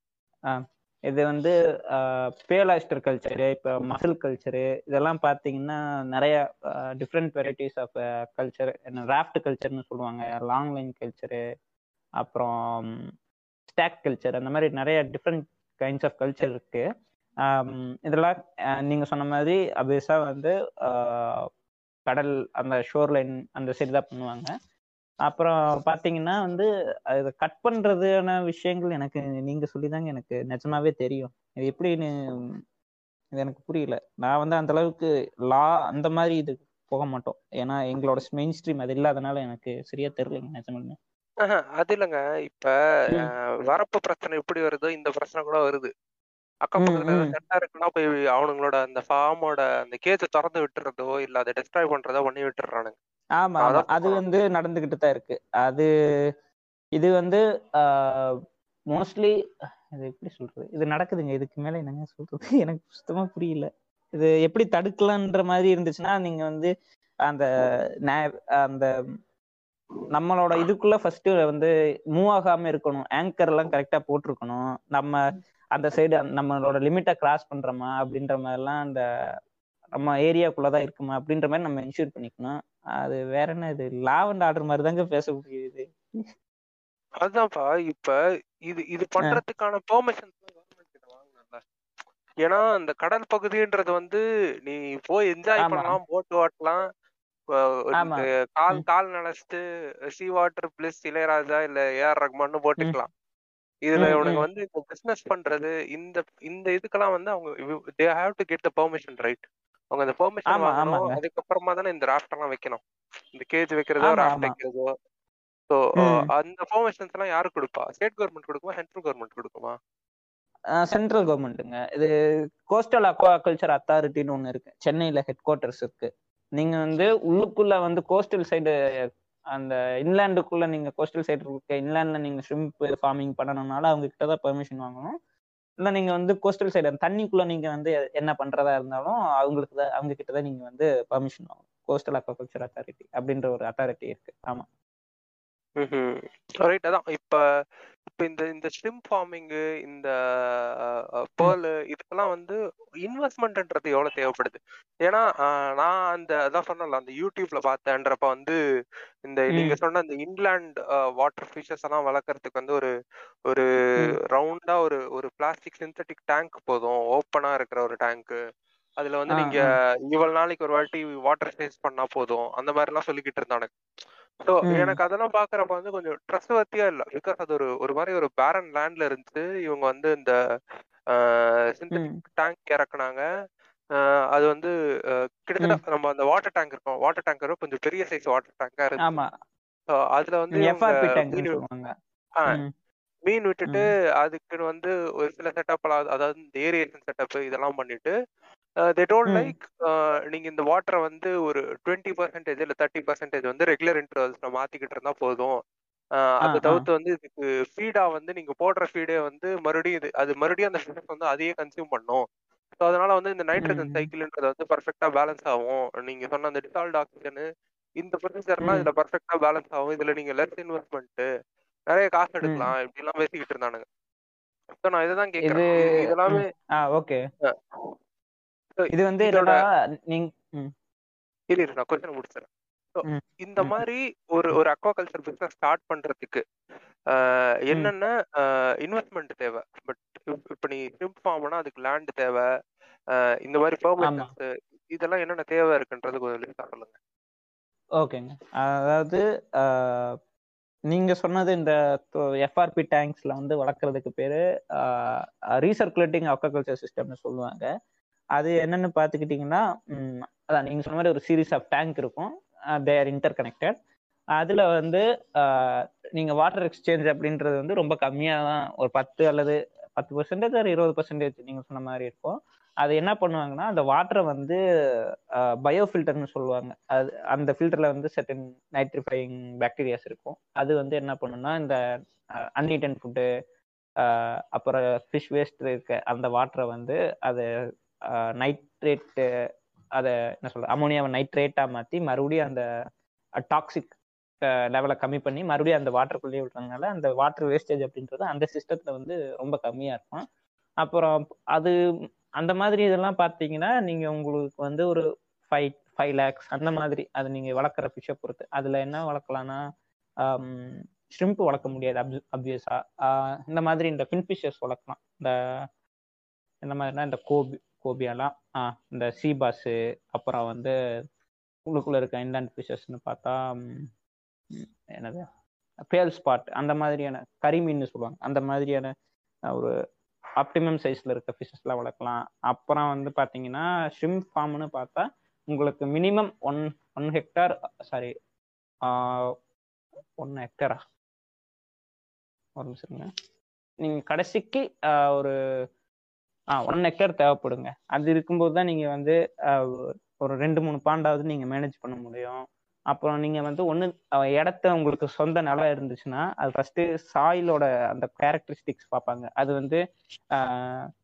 இது வந்து பேலாஸ்டர் கல்ச்சரு இப்போ மசில் கல்ச்சரு இதெல்லாம் பார்த்தீங்கன்னா நிறைய டிஃப்ரெண்ட் வெரைட்டிஸ் ஆஃப் கல்ச்சர் என்ன ராஃப்ட் கல்ச்சர்னு சொல்லுவாங்க. லாங் லைன் கல்ச்சரு அப்புறம் ஸ்டாக் கல்ச்சர் அந்த மாதிரி நிறைய டிஃப்ரெண்ட் கைண்ட்ஸ் ஆஃப் கல்ச்சர் இருக்கு. இதெல்லாம் நீங்க சொன்ன மாதிரி அபியஸா வந்து கடல் அந்த ஷோர் லைன் அந்த சைடு தான் பண்ணுவாங்க. அப்புறம் பாத்தீங்கன்னா வந்து அதை கட் பண்றதுயான விஷயங்கள் எனக்கு நீங்க சொல்லிதாங்க எனக்கு நிஜமாவே தெரியும். இது எப்படின்னு இது எனக்கு புரியல. நான் வந்து அந்த அளவுக்கு லா அந்த மாதிரி இது போக மாட்டோம். ஏன்னா எங்களோட மெயின் ஸ்ட்ரீம் அது இல்லாதனால எனக்கு சரியா தெரியலைங்க நிஜமாலுமே. ஆஹா, அது இல்லைங்க. இப்ப ம். அஹ், வரப்பு பிரச்சனை எப்படி வருதோ இந்த பிரச்சனை கூட வருது. அக்கம் ம், பக்கத்துல ம். சண்டை இருக்குன்னா போய் அவனுங்களோட அந்த ஃபார்மோட அந்த கேஜை திறந்து விட்டுறதோ இல்ல அதை டெஸ்ட்ராய் பண்றதோ பண்ணி விட்டுறானுங்க. ஆமா ஆமா. அதான் அது வந்து நடந்துகிட்டு தான் இருக்கு. அது இது வந்து மோஸ்ட்லி இது எப்படி சொல்றது? இது நடக்குதுங்க. இதுக்கு மேல என்னங்க சொல்றது? எனக்கு சுத்தமா புரியல. இது எப்படி தடுக்கலான்ற மாதிரி இருந்துச்சுன்னா நீங்க வந்து அந்த நே- அந்த நம்மளோட இதுக்குள்ள ஃபர்ஸ்ட் வந்து மூவ் ஆகாம இருக்கணும். ஆங்கர் எல்லாம் கரெக்டா போட்டிருக்கணும். நம்ம அந்த சைடு நம்மளோட லிமிட்டை கிராஸ் பண்றோமா அப்படின்ற மாதிரிலாம் அந்த நம்ம ஏரியாக்குள்ளதான் இருக்குமா அப்படின்ற மாதிரி நம்ம இன்ஷூர் பண்ணிக்கணும். அது வேற என்ன இது? லாவ் அண்ட் ஆர்டர் மாதிரி தாங்க பேச முடியுது. அதுதான்ப்பா. இப்ப இது இது பண்றதுக்கான பெர்மிஷன் ஏன்னா அந்த கடல் பகுதின்றது வந்து நீ போய் என்ஜாய். பண்ணலாம் போட் ஓட்டலாம். கால். கால் நினைச்சிட்டு சி வாட்டர் பிளஸ் இளையராஜா இல்ல ஏஆர் ரஹ்மான்னு போட்டுக்கலாம். இதுல ம். வந்து இந்த பிசினஸ் பண்றது இந்த இந்த இதுக்கெல்லாம் வந்து அவங்க they have to get the permission right அவங்க அந்த பெர்மிஷன் வாங்கணும். அதுக்கப்புறமா தானே இந்த ராஃப்ட் எல்லாம் வைக்கணும். இந்த கேஜ் வைக்கிறதோ ராஃப்ட். வைக்கிறதோ. ஸோ. அந்த பெர்மிஷன்ஸ் எல்லாம் யாரு கொடுப்பா? ஸ்டேட் கவர்மெண்ட் கொடுக்குமா? சென்ட்ரல் கவர்மெண்ட் கொடுக்குமா? சென்ட்ரல் கவர்மெண்ட்டுங்க இது கோஸ்டல் அக்வா கல்ச்சர் அத்தாரிட்டின்னு ஒன்று இருக்கு. சென்னையில ஹெட் குவார்ட்டர்ஸ் இருக்கு. நீங்க வந்து உள்ளுக்குள்ள வந்து கோஸ்டல் சைடு அந்த இன்லேண்டுக்குள்ள நீங்க கோஸ்டல் சைடு இருக்க இன்லேண்ட்ல நீங்க ஷ்ரிம்ப் ஃபார்மிங் பண்ணணும்னால அவங்க கிட்ட தான் பெர்மிஷன் வாங்கணும். இல்லை நீங்க வந்து கோஸ்டல் சைடு தண்ணிக்குள்ள நீங்க வந்து என்ன பண்றதா இருந்தாலும் அவங்களுக்கு தான் அவங்க கிட்ட தான் நீங்க வந்து பெர்மிஷன் வாங்கணும். கோஸ்டல் அக்வாகல்ச்சர் அத்தாரிட்டி அப்படின்ற ஒரு அத்தாரிட்டி இருக்கு. ஆமா. ரைட் அதான். இப்ப இப்ப இந்த இந்த ஸ்ட்ரிம் ஃபார்மிங்கு இந்த பேர்ல் இதுக்கெல்லாம் வந்து இன்வெஸ்ட்மெண்ட்ன்றது எவ்வளவு தேவைப்படுது? ஏன்னா நான் அந்த அதான் சொன்னல அந்த யூடியூப்ல பார்த்தேன்றப்ப வந்து இந்த நீங்க. சொன்ன இந்த இன்லேண்ட் வாட்டர் ஃபிஷஸ் எல்லாம் வளர்க்கறதுக்கு வந்து ஒரு ஒரு. ரவுண்டா ஒரு ஒரு பிளாஸ்டிக் சிந்தட்டிக் டேங்க் போதும். ஓப்பனா இருக்கிற ஒரு டேங்க் அதுல வந்து நீங்க. இவ்வளவு நாளைக்கு ஒரு வாட்டி வாட்டர் சேஸ் பண்ணா போதும் அந்த மாதிரி எல்லாம் சொல்லிக்கிட்டு இருந்தானுங்க ஸோ ம். எனக்கு அதெல்லாம் பாக்குறப்ப வந்து கொஞ்சம் ட்ரஸ்ட்வர்த்தியா இல்ல பிகாஸ் அது ஒரு ஒரு மாதிரி ஒரு பேரன் லேண்ட்ல இருந்துச்சு இவங்க வந்து இந்த. சிந்தட்டிக் டேங்க் இறக்குனாங்க அது வந்து. கிட்டத்தட்ட நம்ம அந்த வாட்டர் டேங்க் இருக்கும் வாட்டர் டேங்கர் கொஞ்சம் பெரிய சைஸ் வாட்டர் டேங்கா So அதுல வந்து மீன் விட்டுட்டு. அதுக்குன்னு வந்து ஒரு சில செட்டப் அதாவது இந்த ஏரியேஷன் செட்டப் இதெல்லாம் பண்ணிட்டு தே டோன்ட். லைக் நீங்க இந்த வாட்டரை வந்து ஒரு டுவெண்ட்டி பர்சன்டேஜ் இல்ல தேர்ட்டி பர்சன்டேஜ் வந்து ரெகுலர் இன்டர்வல்ஸ்ல மாத்திக்கிட்டு இருந்தா போதும் ஆ அதை தவிர்த்து வந்து இதுக்கு ஃபீடா வந்து நீங்க போடுற ஃபீடே வந்து மறுபடியும் இது அது மறுபடியும் அந்த ஃபிஷஸ் வந்து அதையே கன்சியூம் பண்ணும் ஸோ அதனால வந்து இந்த நைட்ரஜன். சைக்கிள்ன்றது வந்து பர்ஃபெக்டா பேலன்ஸ் ஆகும் நீங்க சொன்ன அந்த டிசால்ட் ஆக்சிஜன் இந்த ப்ரொசீஜர்லாம். இதுல பர்ஃபெக்டா பேலன்ஸ் ஆகும் இதுல நீங்க லெஸ் இன்வெஸ்ட்மெண்ட் நிறைய காசு. எடுக்கலாம் இப்படி எல்லாம் பேசிக்கிட்டு இருந்தானுங்க ஸோ நான் இதை தான் கேட்கறேன். இதெல்லாமே ஓகே இது வந்து நீங்க இரு, நான் கொஸ்டின் முடிச்சிடறேன். இந்த. மாதிரி ஒரு ஒரு அக்வாகல்ச்சர் பிசினஸ் ஸ்டார்ட் பண்றதுக்கு. என்னென்ன இன்வெஸ்ட்மெண்ட் தேவை பட் இப்போ நீ ஷிம்ப் ஃபார்ம்னா அதுக்கு லேண்ட் தேவை இந்த மாதிரி பெர்மிஷன்ஸ் இதெல்லாம் என்னென்ன தேவை இருக்குன்றது கொஞ்சம் சொல்லுங்க ஓகேங்க அதாவது நீங்க சொன்னது இந்த எஃப்ஆர்பி டேங்க்ஸ்ல வந்து வளர்க்குறதுக்கு பேரு ரீசர்க்குலேட்டிங் அக்வாகல்ச்சர் சிஸ்டம்னு சொல்லுவாங்க அது என்னன்னு பார்த்துக்கிட்டிங்கன்னா அதான் நீங்க சொன்ன மாதிரி ஒரு சீரீஸ் ஆஃப் டேங்க் இருக்கும். தே ஆர் இன்டர் கனெக்டட் அதுல வந்து நீங்கள் நீங்க வாட்டர் எக்ஸ்சேஞ்ச் அப்படின்றது வந்து ரொம்ப கம்மியா தான் ஒரு பத்து அல்லது பத்து பர்சன்டேஜ் ஒரு இருபது பர்சன்டேஜ் நீங்க சொன்ன மாதிரி இருக்கும். அது என்ன பண்ணுவாங்கன்னா அந்த வாட்டரை வந்து பயோ ஃபில்டர்னு சொல்லுவாங்க. அது அந்த ஃபில்டர்ல வந்து செட்டன் நைட்ரிஃபையிங் பாக்டீரியாஸ் இருக்கும். அது வந்து என்ன பண்ணுன்னா இந்த அன்இட்டன் ஃபுட்டு அப்புறம் ஃபிஷ் வேஸ்ட் இருக்க அந்த வாட்டரை வந்து அதை நைட்ரேட்டு அதை என்ன சொல்ற அமோனியாவை நைட்ரேட்டாக மாற்றி மறுபடியும் அந்த டாக்ஸிக் லெவலை கம்மி பண்ணி மறுபடியும் அந்த வாட்டருக்குள்ளேயே விட்றதுனால அந்த வாட்டர் வேஸ்டேஜ் அப்படின்றது அந்த சிஸ்டத்தில் வந்து ரொம்ப கம்மியாக இருக்கும். அப்புறம் அது அந்த மாதிரி இதெல்லாம் பார்த்தீங்கன்னா நீங்கள் உங்களுக்கு வந்து ஒரு ஃபைவ் ஃபைவ் லேக்ஸ் அந்த மாதிரி அது நீங்கள் வளர்க்குற ஃபிஷ்ஷை பொறுத்து. அதில் என்ன வளர்க்கலாம்னா ஷ்ரிம்ப் வளர்க்க முடியாது அப் அப்வியஸாக இந்த மாதிரி இந்த ஃபின்ஃபிஷர்ஸ் வளர்க்கலாம். இந்த இந்த மாதிரினா இந்த கோபி ஃபோபியாலாம் ஆஹ் இந்த சீபாஸு அப்புறம் வந்து உள்ளுக்குள்ள இருக்க இன்லாண்ட் ஃபிஷஸ்னு பார்த்தா என்னது? பேல் ஸ்பாட் அந்த மாதிரியான கரிமீன்னு சொல்லுவாங்க. அந்த மாதிரியான ஒரு ஆப்டிமம் சைஸ்ல இருக்க ஃபிஷஸ்லாம் வளர்க்கலாம். அப்புறம் வந்து பார்த்தீங்கன்னா ஷ்ரிம் ஃபார்ம்னு பார்த்தா உங்களுக்கு minimum one one hectare sorry one ஹெக்டரா ஒரு நிமிஷம் நீங்கள் நீங்க கடைசிக்கு ஒரு ஆ ஒன் ஹெக்டர் தேவைப்படுங்க. அது இருக்கும்போது தான் நீங்க வந்து ஒரு ரெண்டு மூணு பாண்டாவது நீங்க மேனேஜ் பண்ண முடியும். அப்புறம் நீங்க வந்து ஒன்று இடத்த உங்களுக்கு சொந்த நிலம் இருந்துச்சுன்னா அது ஃபர்ஸ்ட் சாயிலோட அந்த கேரக்டரிஸ்டிக்ஸ் பார்ப்பாங்க. அது வந்து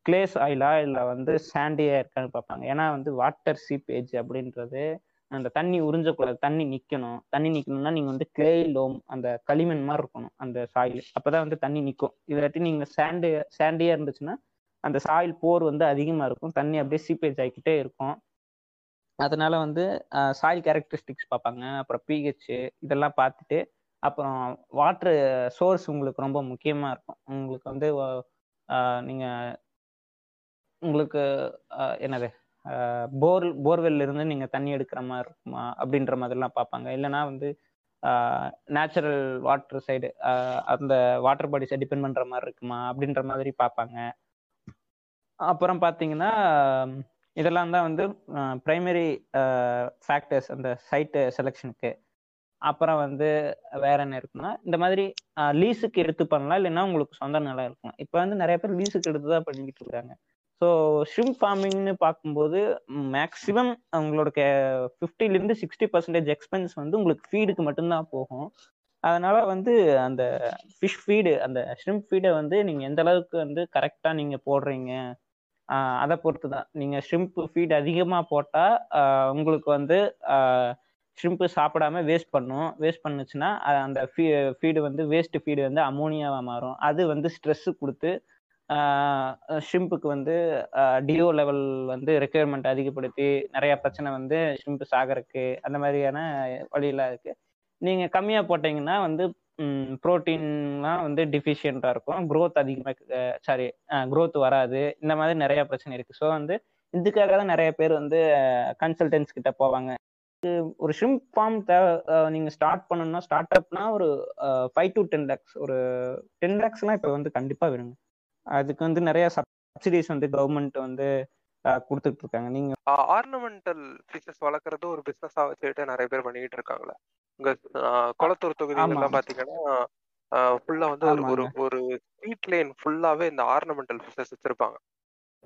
கிளே சாயிலா இல்லை வந்து சாண்டியா இருக்கான்னு பார்ப்பாங்க. ஏன்னா வந்து வாட்டர் சீப்பேஜ் அப்படின்றது அந்த தண்ணி உறிஞ்சக்கூடாது. தண்ணி நிக்கணும். தண்ணி நிக்கணும்னா நீங்க வந்து கிளே லோம் அந்த களிமண் மாதிரி இருக்கணும் அந்த சாயில் அப்பதான் வந்து தண்ணி நிக்கும். இல்லாட்டி நீங்க சாண்டு சாண்டியா இருந்துச்சுன்னா அந்த சாயில் போர் வந்து அதிகமாக இருக்கும். தண்ணி அப்படியே சீப்பேஜ் ஆகிக்கிட்டே இருக்கும். அதனால வந்து சாயில் கேரக்டரிஸ்டிக்ஸ் பார்ப்பாங்க. அப்புறம் பிஹெச் இதெல்லாம் பார்த்துட்டு அப்புறம் வாட்ரு சோர்ஸ் உங்களுக்கு ரொம்ப முக்கியமாக இருக்கும். உங்களுக்கு வந்து நீங்கள் உங்களுக்கு என்னது? போர் போர்வெல்ல இருந்து நீங்கள் தண்ணி எடுக்கிற மாதிரி இருக்குமா? அப்படின்ற மாதிரிலாம் பார்ப்பாங்க. இல்லைன்னா வந்து நேச்சுரல் வாட்டர் சைடு அந்த வாட்டர் பாடிஸை டிபெண்ட் பண்ணுற மாதிரி இருக்குமா? அப்படின்ற மாதிரி பார்ப்பாங்க. அப்புறம் பார்த்தீங்கன்னா இதெல்லாம் தான் வந்து ப்ரைமரி ஃபேக்டர்ஸ் அந்த சைட்டு செலெக்ஷனுக்கு அப்புறம் வந்து வேற என்ன இருக்குன்னா இந்த மாதிரி லீஸுக்கு எடுத்து பண்ணலாம் இல்லைன்னா உங்களுக்கு சொந்த நிலம் இருக்கலாம் இப்போ வந்து நிறைய பேர் லீஸுக்கு எடுத்து தான் பண்ணிக்கிட்டு இருக்காங்க. ஸோ ஷ்ரிம் ஃபார்மிங்னு பார்க்கும்போது மேக்ஸிமம் உங்களோட ஃபிஃப்டிலேருந்து சிக்ஸ்டி பர்சன்டேஜ் எக்ஸ்பென்ஸ் வந்து உங்களுக்கு ஃபீடுக்கு மட்டும்தான் போகும். அதனால வந்து அந்த ஃபிஷ் ஃபீடு அந்த ஷ்ரிம்ப் ஃபீடை வந்து நீங்கள் எந்த அளவுக்கு வந்து கரெக்டாக நீங்கள் போடுறீங்க அதை பொறுத்து தான் நீங்கள் ஷ்ரிம்ப் ஃபீட் அதிகமாக போட்டால் உங்களுக்கு வந்து ஷ்ரிம்ப்பு சாப்பிடாம வேஸ்ட் பண்ணும். வேஸ்ட் பண்ணுச்சுன்னா அந்த ஃபீ ஃபீடு வந்து வேஸ்ட் ஃபீடு வந்து அமோனியாவாக மாறும். அது வந்து ஸ்ட்ரெஸ்ஸு கொடுத்து ஷ்ரிம்புக்கு வந்து டிஓ லெவல் வந்து ரெக்குயர்மெண்ட் அதிகப்படுத்தி நிறைய பிரச்சனை வந்து ஷ்ரிம்ப் சாகருக்கு அந்த மாதிரியான வழியெல்லாம் இருக்கு. நீங்க கம்மியா போட்டீங்கன்னா வந்து ப்ரோட்டீன்லாம் வந்து டிஃபிஷியண்டா இருக்கும். க்ரோத் அதிகமாக சாரி க்ரோத் வராது. இந்த மாதிரி நிறைய பிரச்சனை இருக்குது ஸோ வந்து இதுக்காக தான் நிறைய பேர் வந்து கன்சல்டன்ஸ் கிட்ட போவாங்க. ஒரு ஷிம் ஃபார்ம் தேவை நீங்கள் ஸ்டார்ட் பண்ணணும்னா ஸ்டார்ட் அப்னா ஒரு ஃபைவ் டு டென் லேக்ஸ் ஒரு டென் லேக்ஸ்லாம் இப்போ வந்து கண்டிப்பாக வேணுங்க அதுக்கு வந்து நிறைய சப்சிடிஸ் வந்து கவர்மெண்ட் வந்து கொடுத்துட்டு இருக்காங்க நீங்க ஆர்னமெண்டல் ஃபிஷஸ் வளர்க்குறது ஒரு பிசினஸா வச்சுக்கிட்டு நிறைய பேர் பண்ணிட்டு இருக்காங்களே ஆஹ், குளத்தூர் தொகுதிகள்லாம். பாத்தீங்கன்னா ஃபுல்லா வந்து ஒரு ஒரு ஸ்ட்ரீட் லைன் ஃபுல்லாவே இந்த ஆர்னமெண்டல் ஃபிஷஸ் வச்சிருப்பாங்க.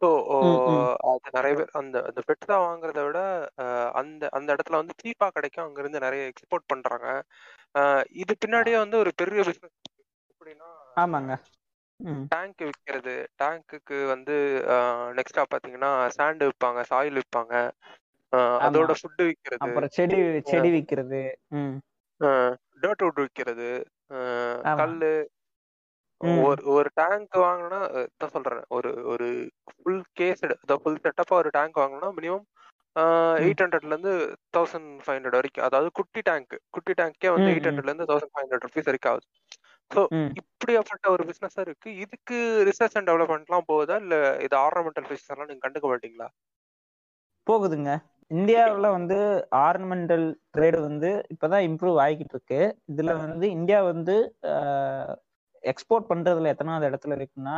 ஸோ. அது நிறைய பேர் அந்த அந்த பெட்ஸா வாங்குறத விட அந்த அந்த இடத்துல வந்து சீப்பா கிடைக்கும். அங்கிருந்து நிறைய எக்ஸ்போர்ட் பண்றாங்க. இது பின்னாடியே வந்து ஒரு பெரிய பிசினஸ் எப்படின்னா ஆமாங்க. டேங்க் விற்கிறது டேங்க்குக்கு வந்து நெக்ஸ்டா பாத்தீங்கன்னா சாண்ட் விற்பாங்க சாயில் விற்பாங்க அதோட ஃபுட்டு விற்கிறது அப்புறம் செடி செடி விற்கிறது டர்ட் வுட் விற்கிறது. கல்லு. ஒரு ஒரு டேங்க் வாங்கினா தான் சொல்றேன். ஒரு ஒரு ஃபுல் கேஸ் ஃபுல் செட்டப்பா ஒரு டேங்க் வாங்கினா மினிமம் எயிட் ஹண்ட்ரட்ல இருந்து தௌசண்ட் ஃபைவ் ஹண்ட்ரட் வரைக்கும். அதாவது குட்டி டேங்க் குட்டி டேங்க்கே வந்து எயிட். ஹண்ட்ரட்ல இருந்து தௌசண்ட் ஃபைவ் ஹண்ட்ரட் ருபீஸ் வரைக்கும் ஆகுது. ஸோ இப்படியாப்பட்ட ஒரு பிசினஸா இருக்கு. இதுக்கு ரிசர்ச் அண்ட் டெவலப்மெண்ட்லாம் போகுதா? இல்ல இது ஆர்னமெண்டல் ஃபிஷஸ் எல்லாம் நீங்க கண்டுக்க மாட்டீங்களா? போகுதுங்க. இந்தியாவில் வந்து ஆர்னமெண்டல் ட்ரேடு வந்து இப்போதான் இம்ப்ரூவ் ஆகிக்கிட்டு இருக்கு. இதுல வந்து இந்தியா வந்து எக்ஸ்போர்ட் பண்றதுல எத்தனாவது இடத்துல இருக்குன்னா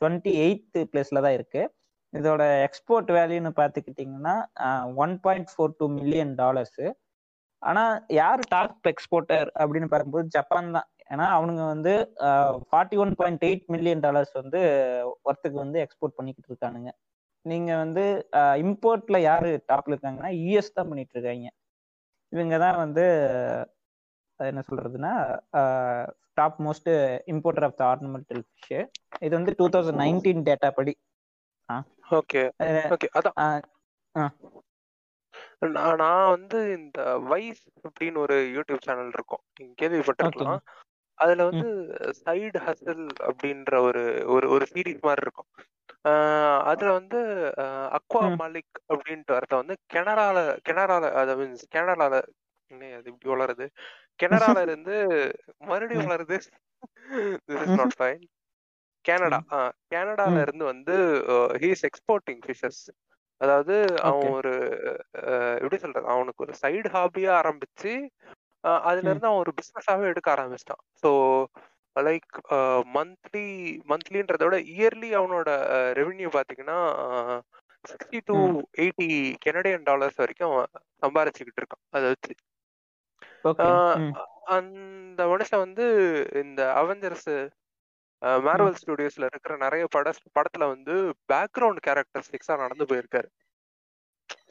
டுவெண்ட்டி எயித் பிளேஸ்ல தான் இருக்கு. இதோட எக்ஸ்போர்ட் வேல்யூன்னு பார்த்துக்கிட்டிங்கன்னா one point four two million dollars ஆனா யார் டாப் எக்ஸ்போர்ட்டர் அப்படின்னு பார்க்கும்போது ஜப்பான் தான். ஏன்னா அவனுங்க வந்து forty one point eight million dollars வந்து ஒர்த்துக்கு வந்து எக்ஸ்போர்ட் பண்ணிக்கிட்டு இருக்கானுங்க. நீங்க வந்து இம்போர்ட்ல யாரு டாப்ல இருக்காங்கன்னா யூஎஸ் தான் பண்ணிட்டு இருக்காங்க. இவங்க தான் வந்து என்ன சொல்றதுன்னா top most importer of the ornamental fish இது வந்து டூ தௌசண்ட் நைன்டீன் டேட்டா படி. ஓகே. ஓகே அதான். நான் வந்து இந்த வைஸ் அப்படின்னு ஒரு யூடியூப் சேனல் இருக்கும். நீங்க கேள்விப்பட்டிருக்கலாம். அதுல வந்து சைடு ஹசல் அப்படின்ற ஒரு ஒரு ஒரு சீரீஸ் மாதிரி இருக்கும். அதுல வந்து அக்வா. மாலிக் அப்படின்ட்டு வரத வந்து கெனரால கெனரால அது மீன்ஸ் கனடால அது இப்படி வளருது கெனடால இருந்து மறுபடியும். வளருது this is not fine Canada கனடால ம். இருந்து வந்து ஹீஸ் எக்ஸ்போர்ட்டிங் ஃபிஷஸ் அதாவது அவன். ஒரு எப்படி சொல்றது? அவனுக்கு ஒரு சைடு ஹாபியா ஆரம்பிச்சு அதுல. இருந்து அவன் ஒரு பிசினஸாவே எடுக்க ஆரம்பிச்சிட்டான் ஸோ லைக் மந்த்லி மந்த்லின்றத விட இயர்லி அவனோட ரெவென்யூ பாத்தீங்கன்னா sixty to. Eighty Canadian dollars வரைக்கும் அவன் சம்பாரிச்சுக்கிட்டு இருக்கான் அதை வச்சு. அந்த மனுஷன் வந்து இந்த அவெஞ்சர்ஸ் மார்வல் ஸ்டுடியோஸ்ல இருக்கிற நிறைய பட படத்துல வந்து பேக்ரவுண்ட் கேரக்டரிஸ்டிக்ஸா நடந்து போயிருக்காரு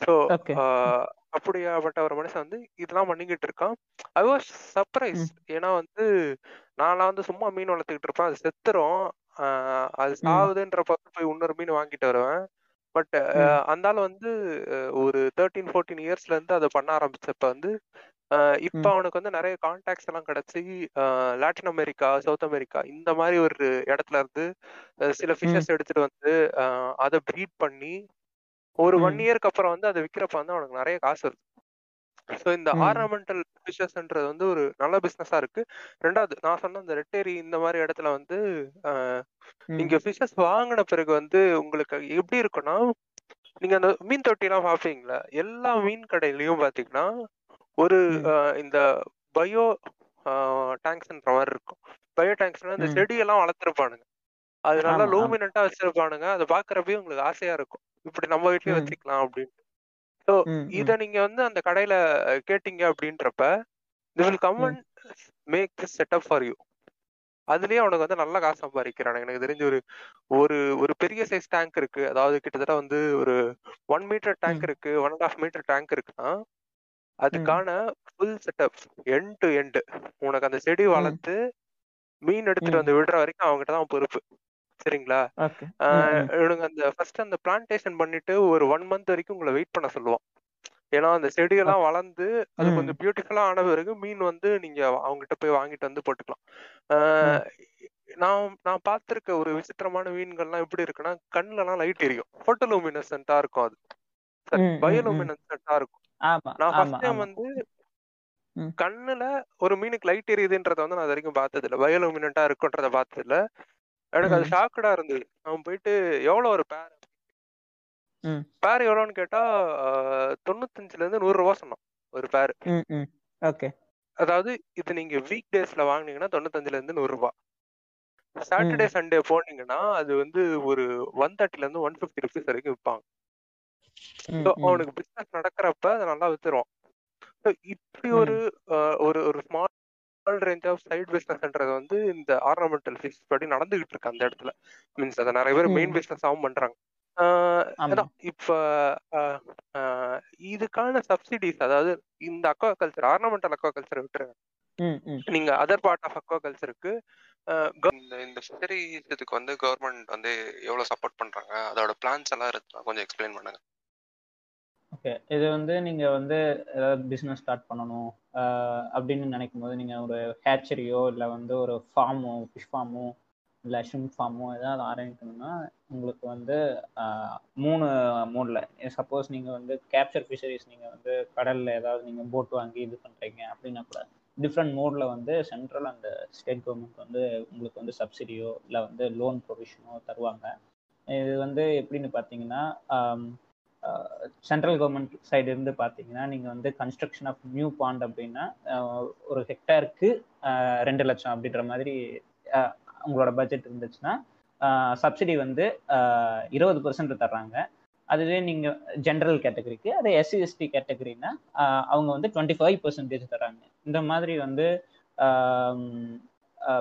ஸோ. அப்படியாப்பட்ட ஒரு மனுஷன் வந்து இதெல்லாம் பண்ணிக்கிட்டு இருக்கான். ஐ வாஸ் சர்ப்ரைஸ் ஏன்னா வந்து நான்லாம் வந்து சும்மா மீன் வளர்த்துக்கிட்டு இருப்பேன். அது செத்துரும். அது சாவுதுன்றப்ப போய் இன்னொரு மீன் வாங்கிட்டு வருவேன். பட் ம். அந்த ஆள் வந்து ஒரு தேர்ட்டீன் ஃபோர்டீன் இயர்ஸ்ல இருந்து அதை பண்ண ஆரம்பிச்சப்ப வந்து இப்ப. அவனுக்கு வந்து நிறைய கான்டாக்ட்ஸ் எல்லாம் கிடைச்சி லாட்டின் அமெரிக்கா சவுத் அமெரிக்கா இந்த மாதிரி ஒரு இடத்துல இருந்து சில ஃபிஷஸ் எடுத்துட்டு வந்து அதை ப்ரீட் பண்ணி ஒரு ஒன். இயர்க்கு அப்புறம் வந்து அதை விற்கிறப்ப வந்து அவனுக்கு நிறைய காசு வருது ஸோ இந்த. ஆர்னமெண்டல் ஃபிஷஸ்ன்றது வந்து ஒரு நல்ல பிசினஸா இருக்கு ரெண்டாவது நான் சொன்ன இந்த ரெட்டேரி இந்த மாதிரி இடத்துல வந்து. நீங்க ஃபிஷஸ் வாங்கின பிறகு வந்து உங்களுக்கு எப்படி இருக்கும்னா நீங்க அந்த மீன் தொட்டி எல்லாம் பாப்பீங்களா எல்லா மீன் கடையிலயும் பாத்தீங்கன்னா ஒரு இந்த பயோ டேங்க்ஸ்ன்ற மாதிரி இருக்கும் பயோ டேங்க்ஸ்னா இந்த. செடியெல்லாம் வளர்த்துருப்பானுங்க அது நல்லா. லூமினண்டா வச்சிருப்பானுங்க அதை பாக்குறப்பயே உங்களுக்கு ஆசையா இருக்கும் இப்படி நம்ம வீட்லயே ம். வச்சுக்கலாம் அப்படின்னு ஸோ. இத நீங்க வந்து அந்த கடையில கேட்டீங்க அப்படின்றப்ப they will come. And make this setup for you அதுலயே அவனுக்கு வந்து நல்ல காசு சம்பாதிக்கிறான் எனக்கு தெரிஞ்ச ஒரு ஒரு ஒரு பெரிய சைஸ் டேங்க் இருக்கு அதாவது கிட்டத்தட்ட வந்து ஒரு ஒன் மீட்டர் டேங்க். இருக்கு one and half metre tank இருக்குன்னா அதுக்கான full setup end to end உனக்கு அந்த செடி. வளர்த்து மீன் எடுத்துட்டு. வந்து விடுற வரைக்கும் அவங்ககிட்ட தான் பொறுப்பு சரிங்களா. இவனுங்க அந்த ஃபர்ஸ்ட் அந்த பிளான்டேஷன் பண்ணிட்டு ஒரு ஒன் மந்த் வரைக்கும் உங்களை வெயிட் பண்ண சொல்லுவான். ஏன்னா அந்த செடியெல்லாம் வளர்ந்து அது. கொஞ்சம் பியூட்டிஃபுல்லா ஆன பிறகு மீன் வந்து நீங்க அவங்ககிட்ட போய் வாங்கிட்டு வந்து போட்டுக்கலாம். நான் நான் பார்த்திருக்க ஒரு விசித்திரமான மீன்கள்லாம் எப்படி இருக்குன்னா கண்ணுல எல்லாம் லைட் எரியும். ஃபோட்டோலூமினசென்ட்டா இருக்கும் அது. பயோலூமினசென்ட்டா இருக்கும். நான் ஃபர்ஸ்ட் டைம் வந்து. கண்ணுல ஒரு மீனுக்கு லைட் எரியுதுன்றத வந்து நான் இது வரைக்கும் பார்த்தது இல்ல பயோலூமினண்டா இருக்குன்றத பார்த்தது இல்ல எனக்கு அது. ஷாக்கடா இருந்தது. அவன் போயிட்டு எவ்வளவு ஒரு பேர். பேர் எவ்வளோன்னு கேட்டா தொண்ணூத்தஞ்சுல இருந்து நூறு ரூபா சொன்னான் ஒரு பேர் ஓகே. அதாவது இது நீங்க வீக் டேஸ்ல வாங்குனீங்கன்னா தொண்ணூத்தஞ்சுல இருந்து நூறு ரூபாய் சாட்டர்டே சண்டே போனீங்கன்னா அது வந்து ஒரு ஒன் தேர்ட்டில இருந்து ஒன் ஃபிஃப்டி ருபீஸ் வரைக்கும் விற்பாங்க. அவனுக்கு பிசினஸ் நடக்கிறப்ப அதை நல்லா வித்துருவான். இப்படி ஒரு ஒரு ஒரு ஸ்மால் ரேஞ்ச் ஆஃப் சைட் பிசினஸ்ன்றது வந்து இந்த ஆர்னமெண்டல் ஃபிஷ் படி நடந்துகிட்டு இருக்கு அந்த இடத்துல. மீன்ஸ் அதை நிறைய பேர் மெயின் ம். பிசினஸ் ஆகும் பண்றாங்க. இப்ப இதுக்கான சப்சிடிஸ் அதாவது இந்த aqua culture ornamental aqua culture விட்டுருங்க நீங்க அதர் பார்ட் ஆஃப் அக்வா கல்ச்சருக்கு இந்த இந்த இதுக்கு வந்து கவர்மெண்ட் வந்து எவ்வளவு சப்போர்ட் பண்றாங்க? அதோட பிளான்ஸ் எல்லாம் இருக்குன்னா கொஞ்சம் எக்ஸ்பிளைன் பண்ணுங்க. ஓகே இது வந்து நீங்க வந்து ஏதாவது பிஸ்னஸ் ஸ்டார்ட் பண்ணணும் அப்படின்னு நினைக்கும் போது நீங்க ஒரு ஹேச்சரியோ இல்லை வந்து ஒரு ஃபார்மோ ஃபிஷ் ஃபார்மோ இல்லை ஷிம் ஃபார்மோ ஏதாவது ஆரம்பிக்கணும்னா உங்களுக்கு வந்து மூணு மோடில் சப்போஸ் நீங்கள் வந்து கேப்சர் ஃபிஷரிஸ் நீங்கள் வந்து கடலில் ஏதாவது நீங்கள் போட் வாங்கி இது பண்ணுறீங்க அப்படின்னா கூட டிஃப்ரெண்ட் மோடில் வந்து சென்ட்ரல் அந்த ஸ்டேட் கவர்மெண்ட் வந்து உங்களுக்கு வந்து சப்சிடியோ இல்லை வந்து லோன் ப்ரொவிஷனோ தருவாங்க. இது வந்து எப்படின்னு பார்த்தீங்கன்னா சென்ட்ரல் கவர்மெண்ட் சைடு இருந்து பார்த்தீங்கன்னா நீங்கள் வந்து கன்ஸ்ட்ரக்ஷன் ஆஃப் நியூ பாண்ட் அப்படின்னா ஒரு ஹெக்டாருக்கு ரெண்டு லட்சம் அப்படின்ற மாதிரி உங்களோட பட்ஜெட் இருந்துச்சுன்னா சப்சிடி வந்து இருபது பர்சன்ட் தர்றாங்க. அதுவே நீங்கள் ஜென்ரல் கேட்டகரிக்கு அது எஸ்சி எஸ்டி அவங்க வந்து டுவெண்ட்டி ஃபைவ் பர்சன்டேஜ் தராங்க இந்த மாதிரி வந்து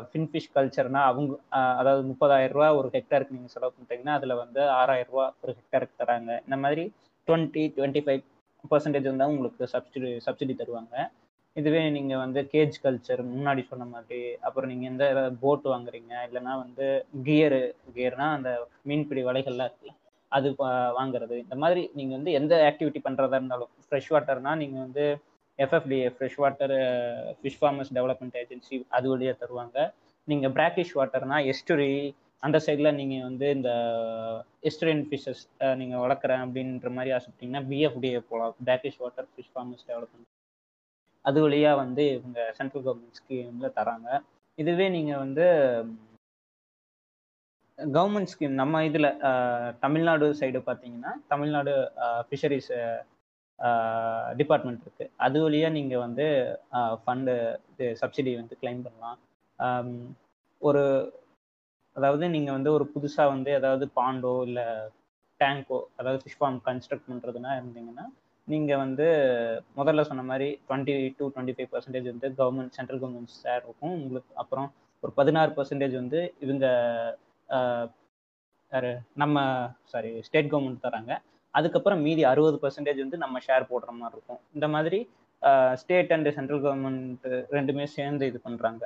ஃபின்ஃபிஷ் கல்ச்சர்னா அவங்க அதாவது முப்பதாயிரம் ரூபா ஒரு ஹெக்டாருக்கு நீங்கள் செலவு பண்ணுறீங்கன்னா அதில் வந்து ஆறாயிரம் ரூபா ஒரு ஹெக்டாருக்கு தராங்க. இந்த மாதிரி டுவெண்ட்டி டுவெண்ட்டி ஃபைவ் பர்சன்டேஜ் இருந்தால் உங்களுக்கு சப்சிடி சப்சிடி தருவாங்க. இதுவே நீங்கள் வந்து கேஜ் கல்ச்சர் முன்னாடி சொன்ன மாதிரி அப்புறம் நீங்கள் எந்த போட் வாங்குறீங்க இல்லைன்னா வந்து கியரு கியர்னா அந்த மீன்பிடி வலைகள்லாம் இருக்குல்ல அது வாங்குறது. இந்த மாதிரி நீங்கள் வந்து எந்த ஆக்டிவிட்டி பண்ணுறதா இருந்தாலும் ஃப்ரெஷ் வாட்டர்னா நீங்கள் வந்து FFDA fresh water fish farmers development agency அது வழியாக தருவாங்க. நீங்கள் பிராக்கிஷ் வாட்டர்னா எஸ்டுரி அந்த சைடில் நீங்கள் வந்து இந்த எஸ்டரியன் ஃபிஷஸ் நீங்கள் வளர்க்குறேன் அப்படின்ற மாதிரி ஆசைப்பட்டீங்கன்னா பிஎஃப்டிஏ போகலாம் brackish water fish farmers development அது வழியாக வந்து இவங்க சென்ட்ரல் கவர்மெண்ட் ஸ்கீமில் தராங்க. இதுவே நீங்கள் வந்து கவர்மெண்ட் ஸ்கீம் நம்ம இதில் தமிழ்நாடு சைடு பார்த்தீங்கன்னா தமிழ்நாடு ஃபிஷரிஸ் டிபார்ட்மெண்ட் இருக்குது அது வழியாக நீங்கள் வந்து ஃபண்டு இது சப்சிடி வந்து கிளைம் பண்ணலாம். ஒரு அதாவது நீங்கள் வந்து ஒரு புதுசாக வந்து ஏதாவது பாண்டோ இல்லை டேங்கோ அதாவது ஃபிஷ் ஃபார்ம் கன்ஸ்ட்ரக்ட் பண்ணுறதுனா இருந்தீங்கன்னா நீங்கள் வந்து முதல்ல சொன்ன மாதிரி twenty to twenty five percentage வந்து கவர்மெண்ட் சென்ட்ரல் கவர்மெண்ட் ஷேர் இருக்கும். உங்களுக்கு அப்புறம் ஒரு பதினாறு பர்சன்டேஜ் வந்து இவங்க நம்ம சாரி ஸ்டேட் கவர்மெண்ட் தராங்க. அதுக்கப்புறம் மீதி அறுபது பர்சன்டேஜ் வந்து நம்ம ஷேர் போடுற மாதிரி இருக்கும். இந்த மாதிரி ஸ்டேட் அண்ட் சென்ட்ரல் கவர்மெண்ட் ரெண்டுமே சேர்ந்து இது பண்ணுறாங்க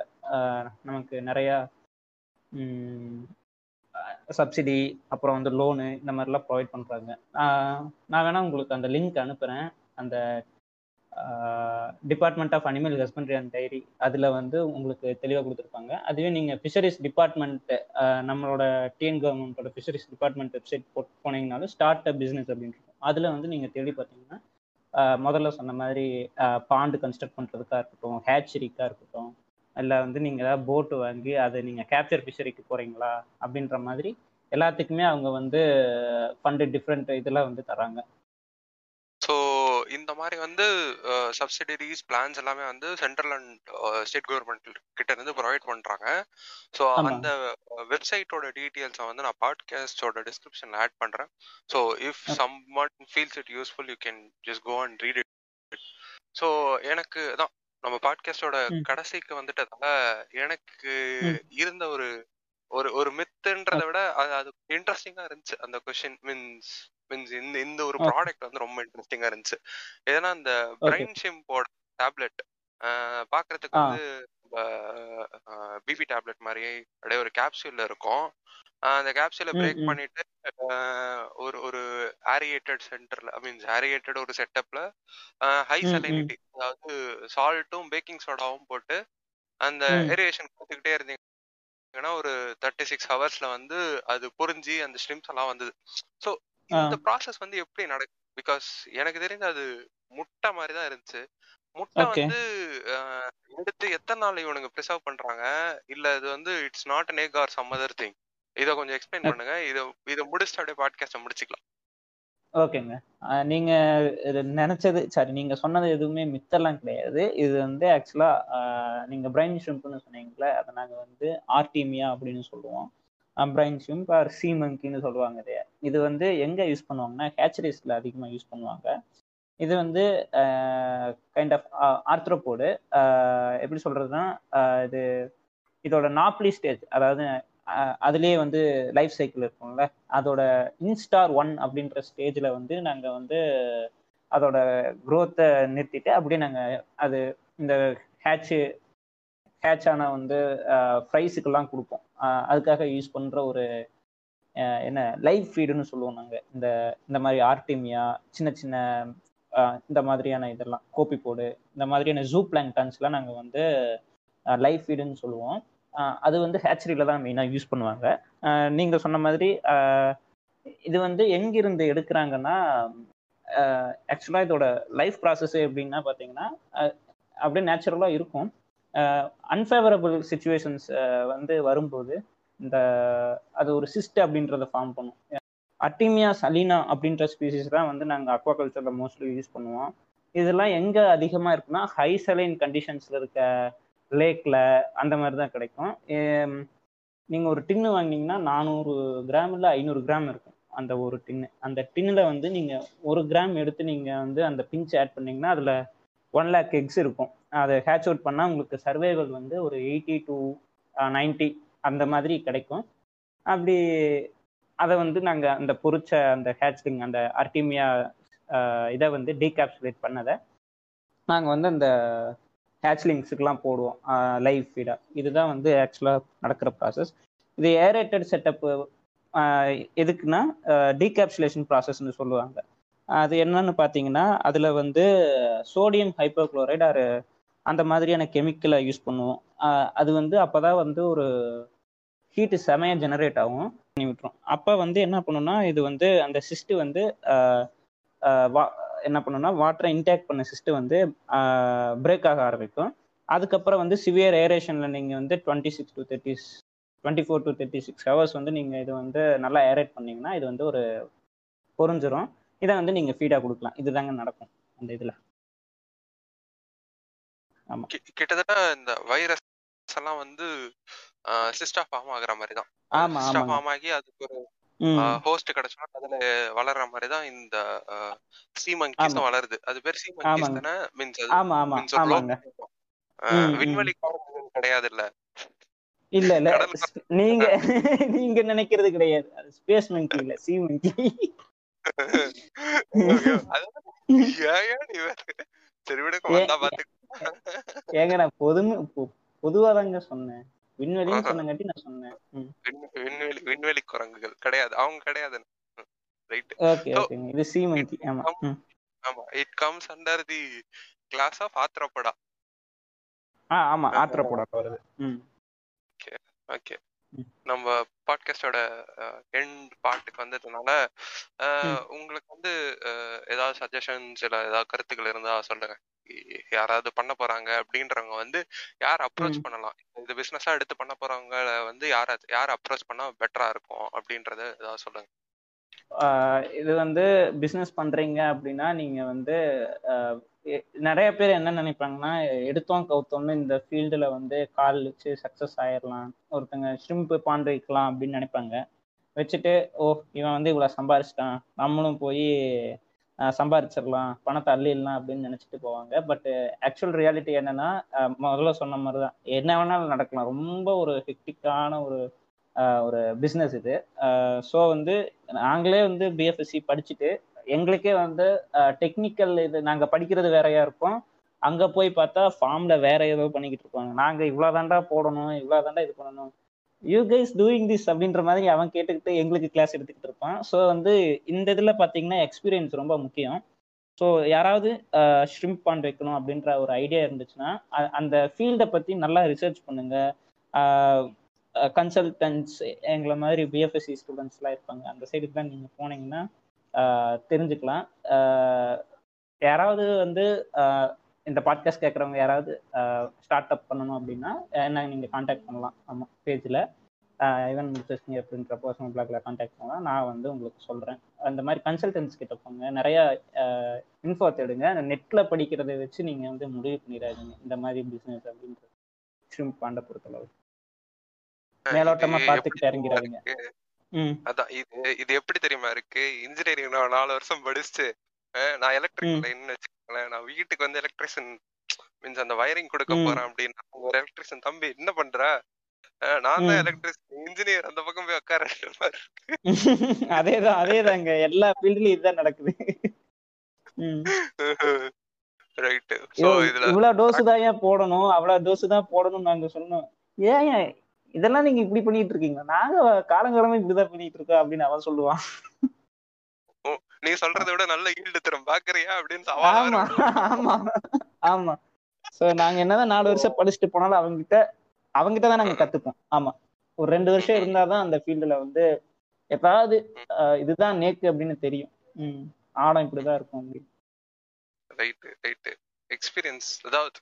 நமக்கு நிறையா சப்சிடி அப்புறம் வந்து லோனு இந்த மாதிரிலாம் ப்ரொவைட் பண்ணுறாங்க நான் வேணால் உங்களுக்கு அந்த லிங்க் அனுப்புகிறேன் அந்த department of animal husbandry and dairy அதில் வந்து உங்களுக்கு தெளிவாக கொடுத்துருப்பாங்க. அதுவே நீங்கள் ஃபிஷரிஸ் டிபார்ட்மெண்ட் நம்மளோட டிஎன் கவர்மெண்ட்டோட ஃபிஷரிஸ் டிபார்ட்மெண்ட் வெப்சைட் போட் போனீங்கனாலும் ஸ்டார்ட் அப் பிஸ்னஸ் அப்படின்னு இருக்கும். அதில் வந்து நீங்கள் தேடி பார்த்தீங்கன்னா முதல்ல சொன்ன மாதிரி பாண்டு கன்ஸ்ட்ரக்ட் பண்ணுறதுக்காக இருக்கட்டும் ஹேச்சரிக்காக இருக்கட்டும் இல்லை வந்து நீங்கள் ஏதாவது போட்டு வாங்கி அதை நீங்கள் கேப்சர் ஃபிஷரிக்கு போகிறீங்களா அப்படின்ற மாதிரி எல்லாத்துக்குமே அவங்க வந்து ஃபண்டு டிஃப்ரெண்ட் இதெல்லாம் வந்து தராங்க. ஸோ இந்த மாதிரி வந்து சப்சிடரிஸ் பிளான்ஸ் எல்லாமே வந்து சென்ட்ரல் அண்ட் ஸ்டேட் கவர்மெண்ட் கிட்ட இருந்து ப்ரொவைட் பண்றாங்க ஸோ. அந்த வெப்சைட்டோட டீட்டெயில்ஸை வந்து நான் பாட்காஸ்டோட டிஸ்கிரிப்ஷன்ல ஆட் பண்றேன் so if. Someone feels it useful you can just go and read it so எனக்கு தான் நம்ம பாட்காஸ்டோட. கடைசிக்கு வந்துட்டதால எனக்கு. இருந்த ஒரு ஒரு ஒரு மித்துன்றதை விட அது அது இன்ட்ரெஸ்டிங்கா இருந்துச்சு அந்த கொஸ்டின் மீன்ஸ் மீன்ஸ் இந்த இந்த ஒரு. ப்ராடக்ட் வந்து ரொம்ப இன்ட்ரெஸ்டிங்கா இருந்துச்சு ஏன்னா அந்த பிரைன் ஷிம்போட டேப்லெட் பாக்குறதுக்கு. வந்து பிபி டேப்லெட் மாதிரி அப்படியே ஒரு கேப்சூல்ல இருக்கும் அந்த கேப்சூலை பிரேக். பண்ணிட்டு ஒரு ஒரு ஏரியேட்டட் சென்டர்ல ஐ மீன்ஸ் ஏரியேட்டட் ஒரு செட்டப்ல ஹை. சலினிட்டி அதாவது சால்ட்டும் பேக்கிங் சோடாவும் போட்டு அந்த. ஏரியேஷன் கொடுத்துக்கிட்டே இருந்தீங்கன்னா ஒரு தேர்ட்டி சிக்ஸ் ஹவர்ஸ்ல வந்து அது புரிஞ்சு அந்த ஸ்ட்ரிம்ஸ் எல்லாம் வந்தது. ஸோ. இந்த ப்ராசஸ் வந்து எப்படி நடக்கும் பிகாஸ் எனக்கு தெரிஞ்சு அது முட்டை மாதிரி தான் இருந்துச்சு. முட்டை. வந்து எடுத்து எத்தனை நாள் இவனுங்க ப்ரிசர்வ் பண்றாங்க? இல்ல இது வந்து it's not an egg or some other thing இத கொஞ்சம் எக்ஸ்பிளைன் பண்ணுங்க. இத இத முடிச்சுட்டு அப்படியே பாட்காஸ்ட முடிச்சுக்கலாம். ஓகேங்க. நீங்க இது நினைச்சது சாரி நீங்க சொன்னது எதுவுமே மித்தெல்லாம் கிடையாது. இது வந்து ஆக்சுவலா நீங்க பிரைன் ஷிம்ப்னு சொன்னீங்களே அதை நாங்க வந்து ஆர்டிமியா அப்படின்னு சொல்லுவோம். பிரைன் ஷிம்ப் ஆர் சி மங்கின்னு சொல்லுவாங்க இதைய இது வந்து எங்க யூஸ் பண்ணுவாங்கன்னா ஹேச்சரிஸ்ல அதிகமா யூஸ் பண்ணுவாங்க. இது வந்து கைண்ட் ஆஃப் ஆர்த்ரோபோடு எப்படி சொல்றதுன்னா இது இதோட நாப்லி ஸ்டேஜ் அதாவது அதுலேயே வந்து லைஃப் சைக்கிள் இருக்கும்ல. அதோட இன்ஸ்டார் ஒன் அப்படின்ற ஸ்டேஜில் வந்து நாங்கள் வந்து அதோட குரோத்தை நிறுத்திட்டு அப்படியே நாங்கள் அது இந்த ஹேட்ச் ஹேட்சான வந்து ஃப்ரைஸுக்கெல்லாம் கொடுப்போம். அதுக்காக யூஸ் பண்ணுற ஒரு என்ன லைவ் ஃபீடுன்னு சொல்லுவோம் நாங்கள் இந்த இந்த மாதிரி ஆர்டிமியா சின்ன சின்ன இந்த மாதிரியான இதெல்லாம் கோப்பி போடு இந்த மாதிரியான ஜூ பிளாங்டான்ஸ்லாம் நாங்கள் வந்து லைவ் ஃபீடுன்னு சொல்லுவோம். அது வந்து ஹேச்சரியில தான் மெயினாக யூஸ் பண்ணுவாங்க. நீங்கள் சொன்ன மாதிரி இது வந்து எங்கிருந்து எடுக்கிறாங்கன்னா ஆக்சுவலாக இதோட லைஃப் ப்ராசஸ் எப்படின்னா பார்த்தீங்கன்னா அப்படியே நேச்சுரலாக இருக்கும். அன்ஃபேவரபிள் சுச்சுவேஷன்ஸ் வந்து வரும்போது இந்த அது ஒரு சிஸ்ட் அப்படின்றத ஃபார்ம் பண்ணும். அட்டிமியா சலீனா அப்படின்ற ஸ்பீசிஸ் தான் வந்து நாங்கள் அக்வாகல்ச்சரில் மோஸ்ட்லி யூஸ் பண்ணுவோம். இதெல்லாம் எங்கே அதிகமாக இருக்குன்னா ஹை சலைன் கண்டிஷன்ஸில் இருக்க லேக்கில் அந்த மாதிரி தான் கிடைக்கும். நீங்கள் ஒரு டின்னு வாங்கினீங்கன்னா நானூறு கிராம் இல்லை ஐநூறு கிராம் இருக்கும் அந்த ஒரு டின்னு. அந்த டின்னில் வந்து நீங்கள் ஒரு கிராம் எடுத்து நீங்கள் வந்து அந்த பிஞ்ச் ஆட் பண்ணீங்கன்னா அதில் ஒன் லேக் எக்ஸ் இருக்கும். அதை ஹேட்ச் அவுட் பண்ணால் உங்களுக்கு சர்வேவல் வந்து ஒரு எயிட்டி டு நைன்ட்டி அந்த மாதிரி கிடைக்கும். அப்படி அதை வந்து நாங்கள் அந்த பொரிச்ச அந்த ஹேட்ச்லிங் அந்த அர்டிமியா இதை வந்து டீகாப்சுலேட் பண்ணதை நாங்கள் வந்து அந்த ஹேச்லிங்ஸுக்கெலாம் போடுவோம். லைவ் ஃபீடாக இதுதான் வந்து ஆக்சுவலாக நடக்கிற ப்ராசஸ் இது ஏரேட்டட் செட்டப்பு எதுக்குன்னா டீகேப்சுலேஷன் ப்ராசஸ்னு சொல்லுவாங்க. அது என்னன்னு பார்த்தீங்கன்னா அதில் வந்து சோடியம் ஹைப்போக்ளோரைடு ஆர் அந்த மாதிரியான கெமிக்கலை யூஸ் பண்ணுவோம். அது வந்து அப்போ தான் வந்து ஒரு ஹீட்டு செமையாக ஜெனரேட் ஆகும். பண்ணி விட்டுரும் அப்போ வந்து என்ன பண்ணுன்னா இது வந்து அந்த சிஸ்ட்டு வந்து வா என்ன பண்ணுன்னா வாட்டரை இன்டேக் பண்ண சிஸ்ட்டு வந்து பிரேக் ஆக ஆரம்பிக்கும். அதுக்கப்புறம் வந்து சிவியர் ஏரேஷனில் நீங்கள் வந்து twenty six to thirty twenty four to thirty six hours வந்து நீங்கள் இது வந்து நல்லா ஏரேட் பண்ணீங்கன்னா இது வந்து ஒரு பொறிஞ்சிரும். இதை வந்து நீங்கள் ஃபீடாக கொடுக்கலாம். இதுதாங்க நடக்கும் அந்த இதில். ஆமாம் கிட்டத்தட்ட இந்த வைரஸ் எல்லாம் வந்து சிஸ்டா ஃபார்ம் ஆகுற மாதிரி தான் ஆமா ஃபார்ம் ஆகி அதுக்கு ஒரு ஹோஸ்ட் கிடைச்சோம்னா அதுல வளர்ற மாதிரி தான் இந்த சி ஆமா. மங்கீஸும் வளருது. அது பேர் சி மங்கீஸ் தானே? மீன்ஸ் அது ஆமா ஆமா. மீன்ஸ் விண்வெளி கிடையாது இல்ல இல்ல. இல்ல நீங்க நீங்க நினைக்கிறது கிடையாது. அது ஸ்பேஸ் மங்கி இல்ல சி மங்கி சரி விடுங்க ஏங்க நான் பொதுமை பொதுவாதாங்க சொன்னேன். விண்வெளின்னு ஆஹா. சொன்னங்காட்டி நான் சொன்னேன். விண்வெளி விண்வெளி குரங்குகள். கிடையாது. அவங்க கிடையாது. ரைட் ஓகே ஓகேங்க. இது சி இட் மங்கி ஆமா ஆமா. It comes under the class of arthropoda ஆ ஆமா. ஆத்திரப்போட வருது. ம். ஓகே ஓகே நம்ம பாட்காஸ்டோட எண்ட் பார்ட்டுக்கு வந்ததுனால உங்களுக்கு வந்து ஏதாவது சஜஷன்ஸ் இல்ல ஏதாவது கருத்துக்கள் இருந்தா சொல்லுங்க. யாராவது பண்ண போறாங்க அப்படின்றவங்க வந்து யார் அப்ரோச் பண்ணலாம்? இது பிசினஸா எடுத்து பண்ண போறவங்க வந்து யார யார் அப்ரோச் பண்ணா பெட்டரா இருக்கும் அப்படின்றத ஏதாவது சொல்லுங்க. இது வந்து பிஸ்னஸ் பண்றீங்க அப்படின்னா நீங்க வந்து நிறைய பேர் என்ன நினைப்பாங்கன்னா எடுத்தோம் கவுத்தோம்னு இந்த ஃபீல்டில் வந்து கால் வச்சு சக்ஸஸ் ஆயிடலாம் ஒருத்தங்க ஷ்ரிம்ப் பாண்ட் வைக்கலாம் அப்படின்னு நினைப்பாங்க. வச்சுட்டு ஓ இவன் வந்து இவ்வளோ சம்பாரிச்சிட்டான். நம்மளும் போய் சம்பாரிச்சிடலாம் பணத்தை அள்ளிடலாம் அப்படின்னு நினச்சிட்டு போவாங்க. பட் ஆக்சுவல் ரியாலிட்டி என்னன்னா முதல்ல சொன்ன மாதிரி தான் என்ன வேணாலும் நடக்கலாம். ரொம்ப ஒரு ஹெக்டிக்கான ஒரு ஒரு பிஸ்னஸ் இது. ஸோ வந்து நாங்களே வந்து பிஎஃப்எஸ்சி படிச்சுட்டு எங்களுக்கே வந்து டெக்னிக்கல் இது நாங்கள் படிக்கிறது வேறையா இருக்கும். அங்கே போய் பார்த்தா ஃபார்மில் வேற ஏதோ பண்ணிக்கிட்டு இருப்பாங்க. நாங்கள் இவ்வளோதாண்டா போடணும் இவ்வளோதாண்டா இது பண்ணணும். யூ கைஸ் டூயிங் திஸ் அப்படின்ற மாதிரி அவன் கேட்டுக்கிட்டு எங்களுக்கு கிளாஸ் எடுத்துக்கிட்டு இருப்பான். ஸோ வந்து இந்த இதில் பார்த்தீங்கன்னா எக்ஸ்பீரியன்ஸ் ரொம்ப முக்கியம். ஸோ யாராவது ஷ்ரிம்ப் பாண்ட் வைக்கணும் அப்படின்ற ஒரு ஐடியா இருந்துச்சுன்னா அந்த ஃபீல்டை பற்றி நல்லா ரிசர்ச் பண்ணுங்க. கன்சல்டன்ஸ் எங்களை மாதிரி பிஎஃப்எஸ்சி ஸ்டூடெண்ட்ஸ்லாம் இருப்பாங்க. அந்த சைடுக்கு தான் நீங்கள் போனீங்கன்னா தெரிஞ்சுக்கலாம். யாராவது வந்து இந்த பாட்காஸ்ட் கேட்குறவங்க யாராவது ஸ்டார்ட் அப் பண்ணணும் அப்படின்னா என்ன நீங்கள் காண்டாக்ட் பண்ணலாம். ஆமாம் பேஜில் ஈவன் முடிச்சிருக்கீங்க அப்படின்ற பர்சனல் பிளாக்ல காண்டாக்ட் பண்ணலாம். நான் வந்து உங்களுக்கு சொல்கிறேன் அந்த மாதிரி கன்சல்டன்ஸ் கிட்ட போங்க. நிறைய இன்ஃபோ தேடுங்க. நெட்டில் படிக்கிறதை வச்சு நீங்கள் வந்து முடிவு பண்ணிடாதீங்க. இந்த மாதிரி பிஸ்னஸ் அப்படின்றது. ஷ்ரிம்ப் பாண்டை பொறுத்தளவு. மேலோட்டமா இது பார்த்துக்கிட்டு இறங்கிடாதீங்க. அதான் இது இது எப்படி தெரியுமா இருக்கு? இன்ஜினியரிங் நான் நாலு வருஷம் படிச்சுட்டு அஹ் நான் எலக்ட்ரிக்கல் ம். லைன் வச்சுக்கோங்களேன். நான் வீட்டுக்கு வந்து எலக்ட்ரிஷியன் மீன்ஸ் அந்த வயரிங் கொடுக்க. போறேன் அப்படின்னு ஒரு எலக்ட்ரிஷியன் தம்பி என்ன பண்ற? நான் தான். எலக்ட்ரிஷியன் இன்ஜினியர் அந்த பக்கம் போய் உட்கார அதேதான் அதேதாங்க. எல்லா ஃபீல்ட்லயும் இதுதான் நடக்குது. ரைட் சோ இதுல இவ்வளவு டோஸ் தான் ஏன் போடணும்? அவ்வளவு டோஸ் தான் போடணும் நாங்க சொன்னோம். ஏன் இதெல்லாம் நீங்க இப்படி பண்ணிட்டு இருக்கீங்க நாங்க காலங்காலமா இப்படிதான் பண்ணிட்டு இருக்கோம் அப்படின்னு அவன் சொல்லுவான். நீ சொல்றதை விட நல்ல ஈல்டு தரும். பாக்குறியா அப்படின்னு ஆமா. ஆமா ஆமா. சோ நாங்க என்னதான் நாலு வருஷம் படிச்சுட்டு போனாலும் அவங்ககிட்ட அவங்ககிட்ட தான் நாங்க கத்துப்போம். ஆமா. ஒரு ரெண்டு வருஷம் இருந்தாதான் அந்த ஃபீல்டுல வந்து அஹ், இதுதான் நேக்கு அப்படின்னு தெரியும். ம் ஆடம் இப்படிதான் இருக்கும் அப்படின்னு ரைட் ரைட் எக்ஸ்பீரியன்ஸ் அதாவது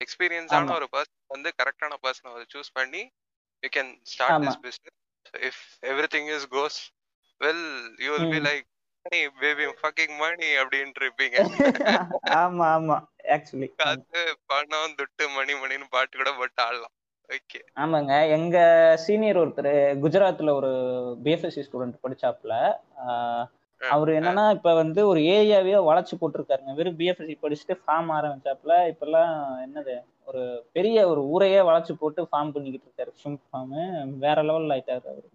எக்ஸ்பீரியன்ஸான. ஒரு பர்சன் வந்து கரெக்டான பர்சனை சூஸ் பண்ணி யூ கேன் ஸ்டார்ட் ஆமா. This business if everything is goes well you will be hmm. Like baby fucking money அப்படின்ட்டு இருப்பீங்க. ஆமா ஆமா. ஆக்சுவலி காசு பணம் துட்டு மணி மணின்னு பாட்டு கூட போட்டு ஆடலாம். ஓகே ஆமாங்க. எங்க சீனியர் ஒருத்தர் குஜராத்ல ஒரு பிஎஃப்எஸ்சி ஸ்டூடெண்ட் படிச்சாப்ல ஆஹ் அவர் என்னன்னா இப்ப வந்து ஒரு ஏரியாவே வளைச்சு போட்டிருக்காருங்க. வெறும் பிஎஃப்எஸ்சி படிச்சுட்டு ஃபார்ம் ஆரம்பிச்சாப்ல இப்பெல்லாம் என்னது ஒரு பெரிய ஒரு ஊரையே வளைச்சு போட்டு ஃபார்ம் பண்ணிக்கிட்டு இருக்காரு. ஃபார்ம் வேற லெவல்ல ஆயிட்டாரு அவரு.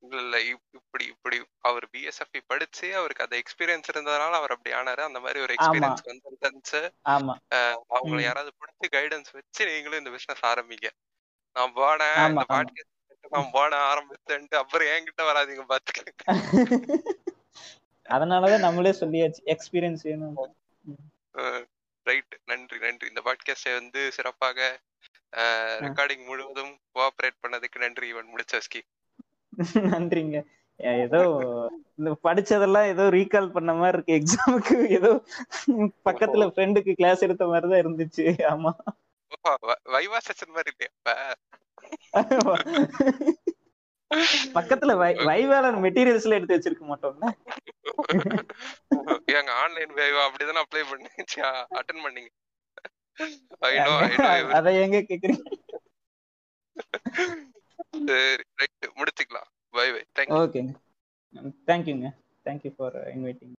இல்ல இல்ல இப்- இப்படி இப்படி அவர் பிஎஸ்எஃப்இ படிச்சு அவருக்கு அந்த எக்ஸ்பீரியன்ஸ் இருந்ததுனால அவர் அப்படி ஆனாரு. அந்த மாதிரி ஒரு எக்ஸ்பீரியன்ஸ் வந்து ஆமா. அவங்களை. யாராவது பிடிச்சி கைடன்ஸ் வச்சு நீங்களும் இந்த பிசினஸ் ஆரம்பிங்க. நான் போனேன் இந்த. பாட்காஸ்ட் நான் போனேன் ஆரம்பிச்சேன்ட்டு அப்புறம் என்கிட்ட வராதீங்க பாத்துக்க அதனாலதான் நம்மளே சொல்லியாச்சு எக்ஸ்பீரியன்ஸ் வேணும். ரைட் நன்றி நன்றி. இந்த பாட்காஸ்டை வந்து சிறப்பாக ரெக்கார்டிங் முழுவதும் கோஆபரேட் பண்ணதுக்கு நன்றி இவன் முடிச்சஸ்கி நன்றிங்க. ஏதோ இந்த படிச்சதெல்லாம் ஏதோ ரீகால் பண்ண மாதிரி இருக்கு. எக்ஸாமுக்கு ஏதோ பக்கத்துல ஃப்ரெண்டுக்கு கிளாஸ் எடுத்த மாதிரி தான் இருந்துச்சு. ஆமா. வைவா செஷன் மாதிரி இல்லையா பக்கத்துல வை- வைவால மெட்டீரியல்ஸ்ல எடுத்து வச்சிருக்க மாட்டோம்ல? ஏங்க ஆன்லைன் வைவா அப்படிதானே அப்ளை பண்ணி அட்டன் பண்ணீங்க. அத எங்க கேக்குறீங்க? சரி ரைட் முடிச்சுக்கலாம். பை பை தேங்க்யூ ஓகேங்க தேங்க்யூங்க தேங்க்யூ ஃபார் இன்வைட்டிங்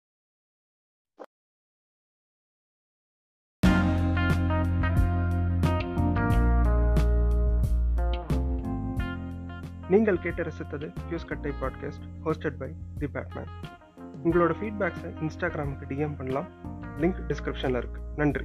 நீங்கள் கேட்டு ரசித்தது ஃபியூஸ் கட்டை podcast hosted by the batman உங்களோட ஃபீட்பேக்ஸை இன்ஸ்டாகிராமுக்கு டிஎம் பண்ணலாம். லிங்க் டிஸ்கிரிப்ஷனில் இருக்குது நன்றி.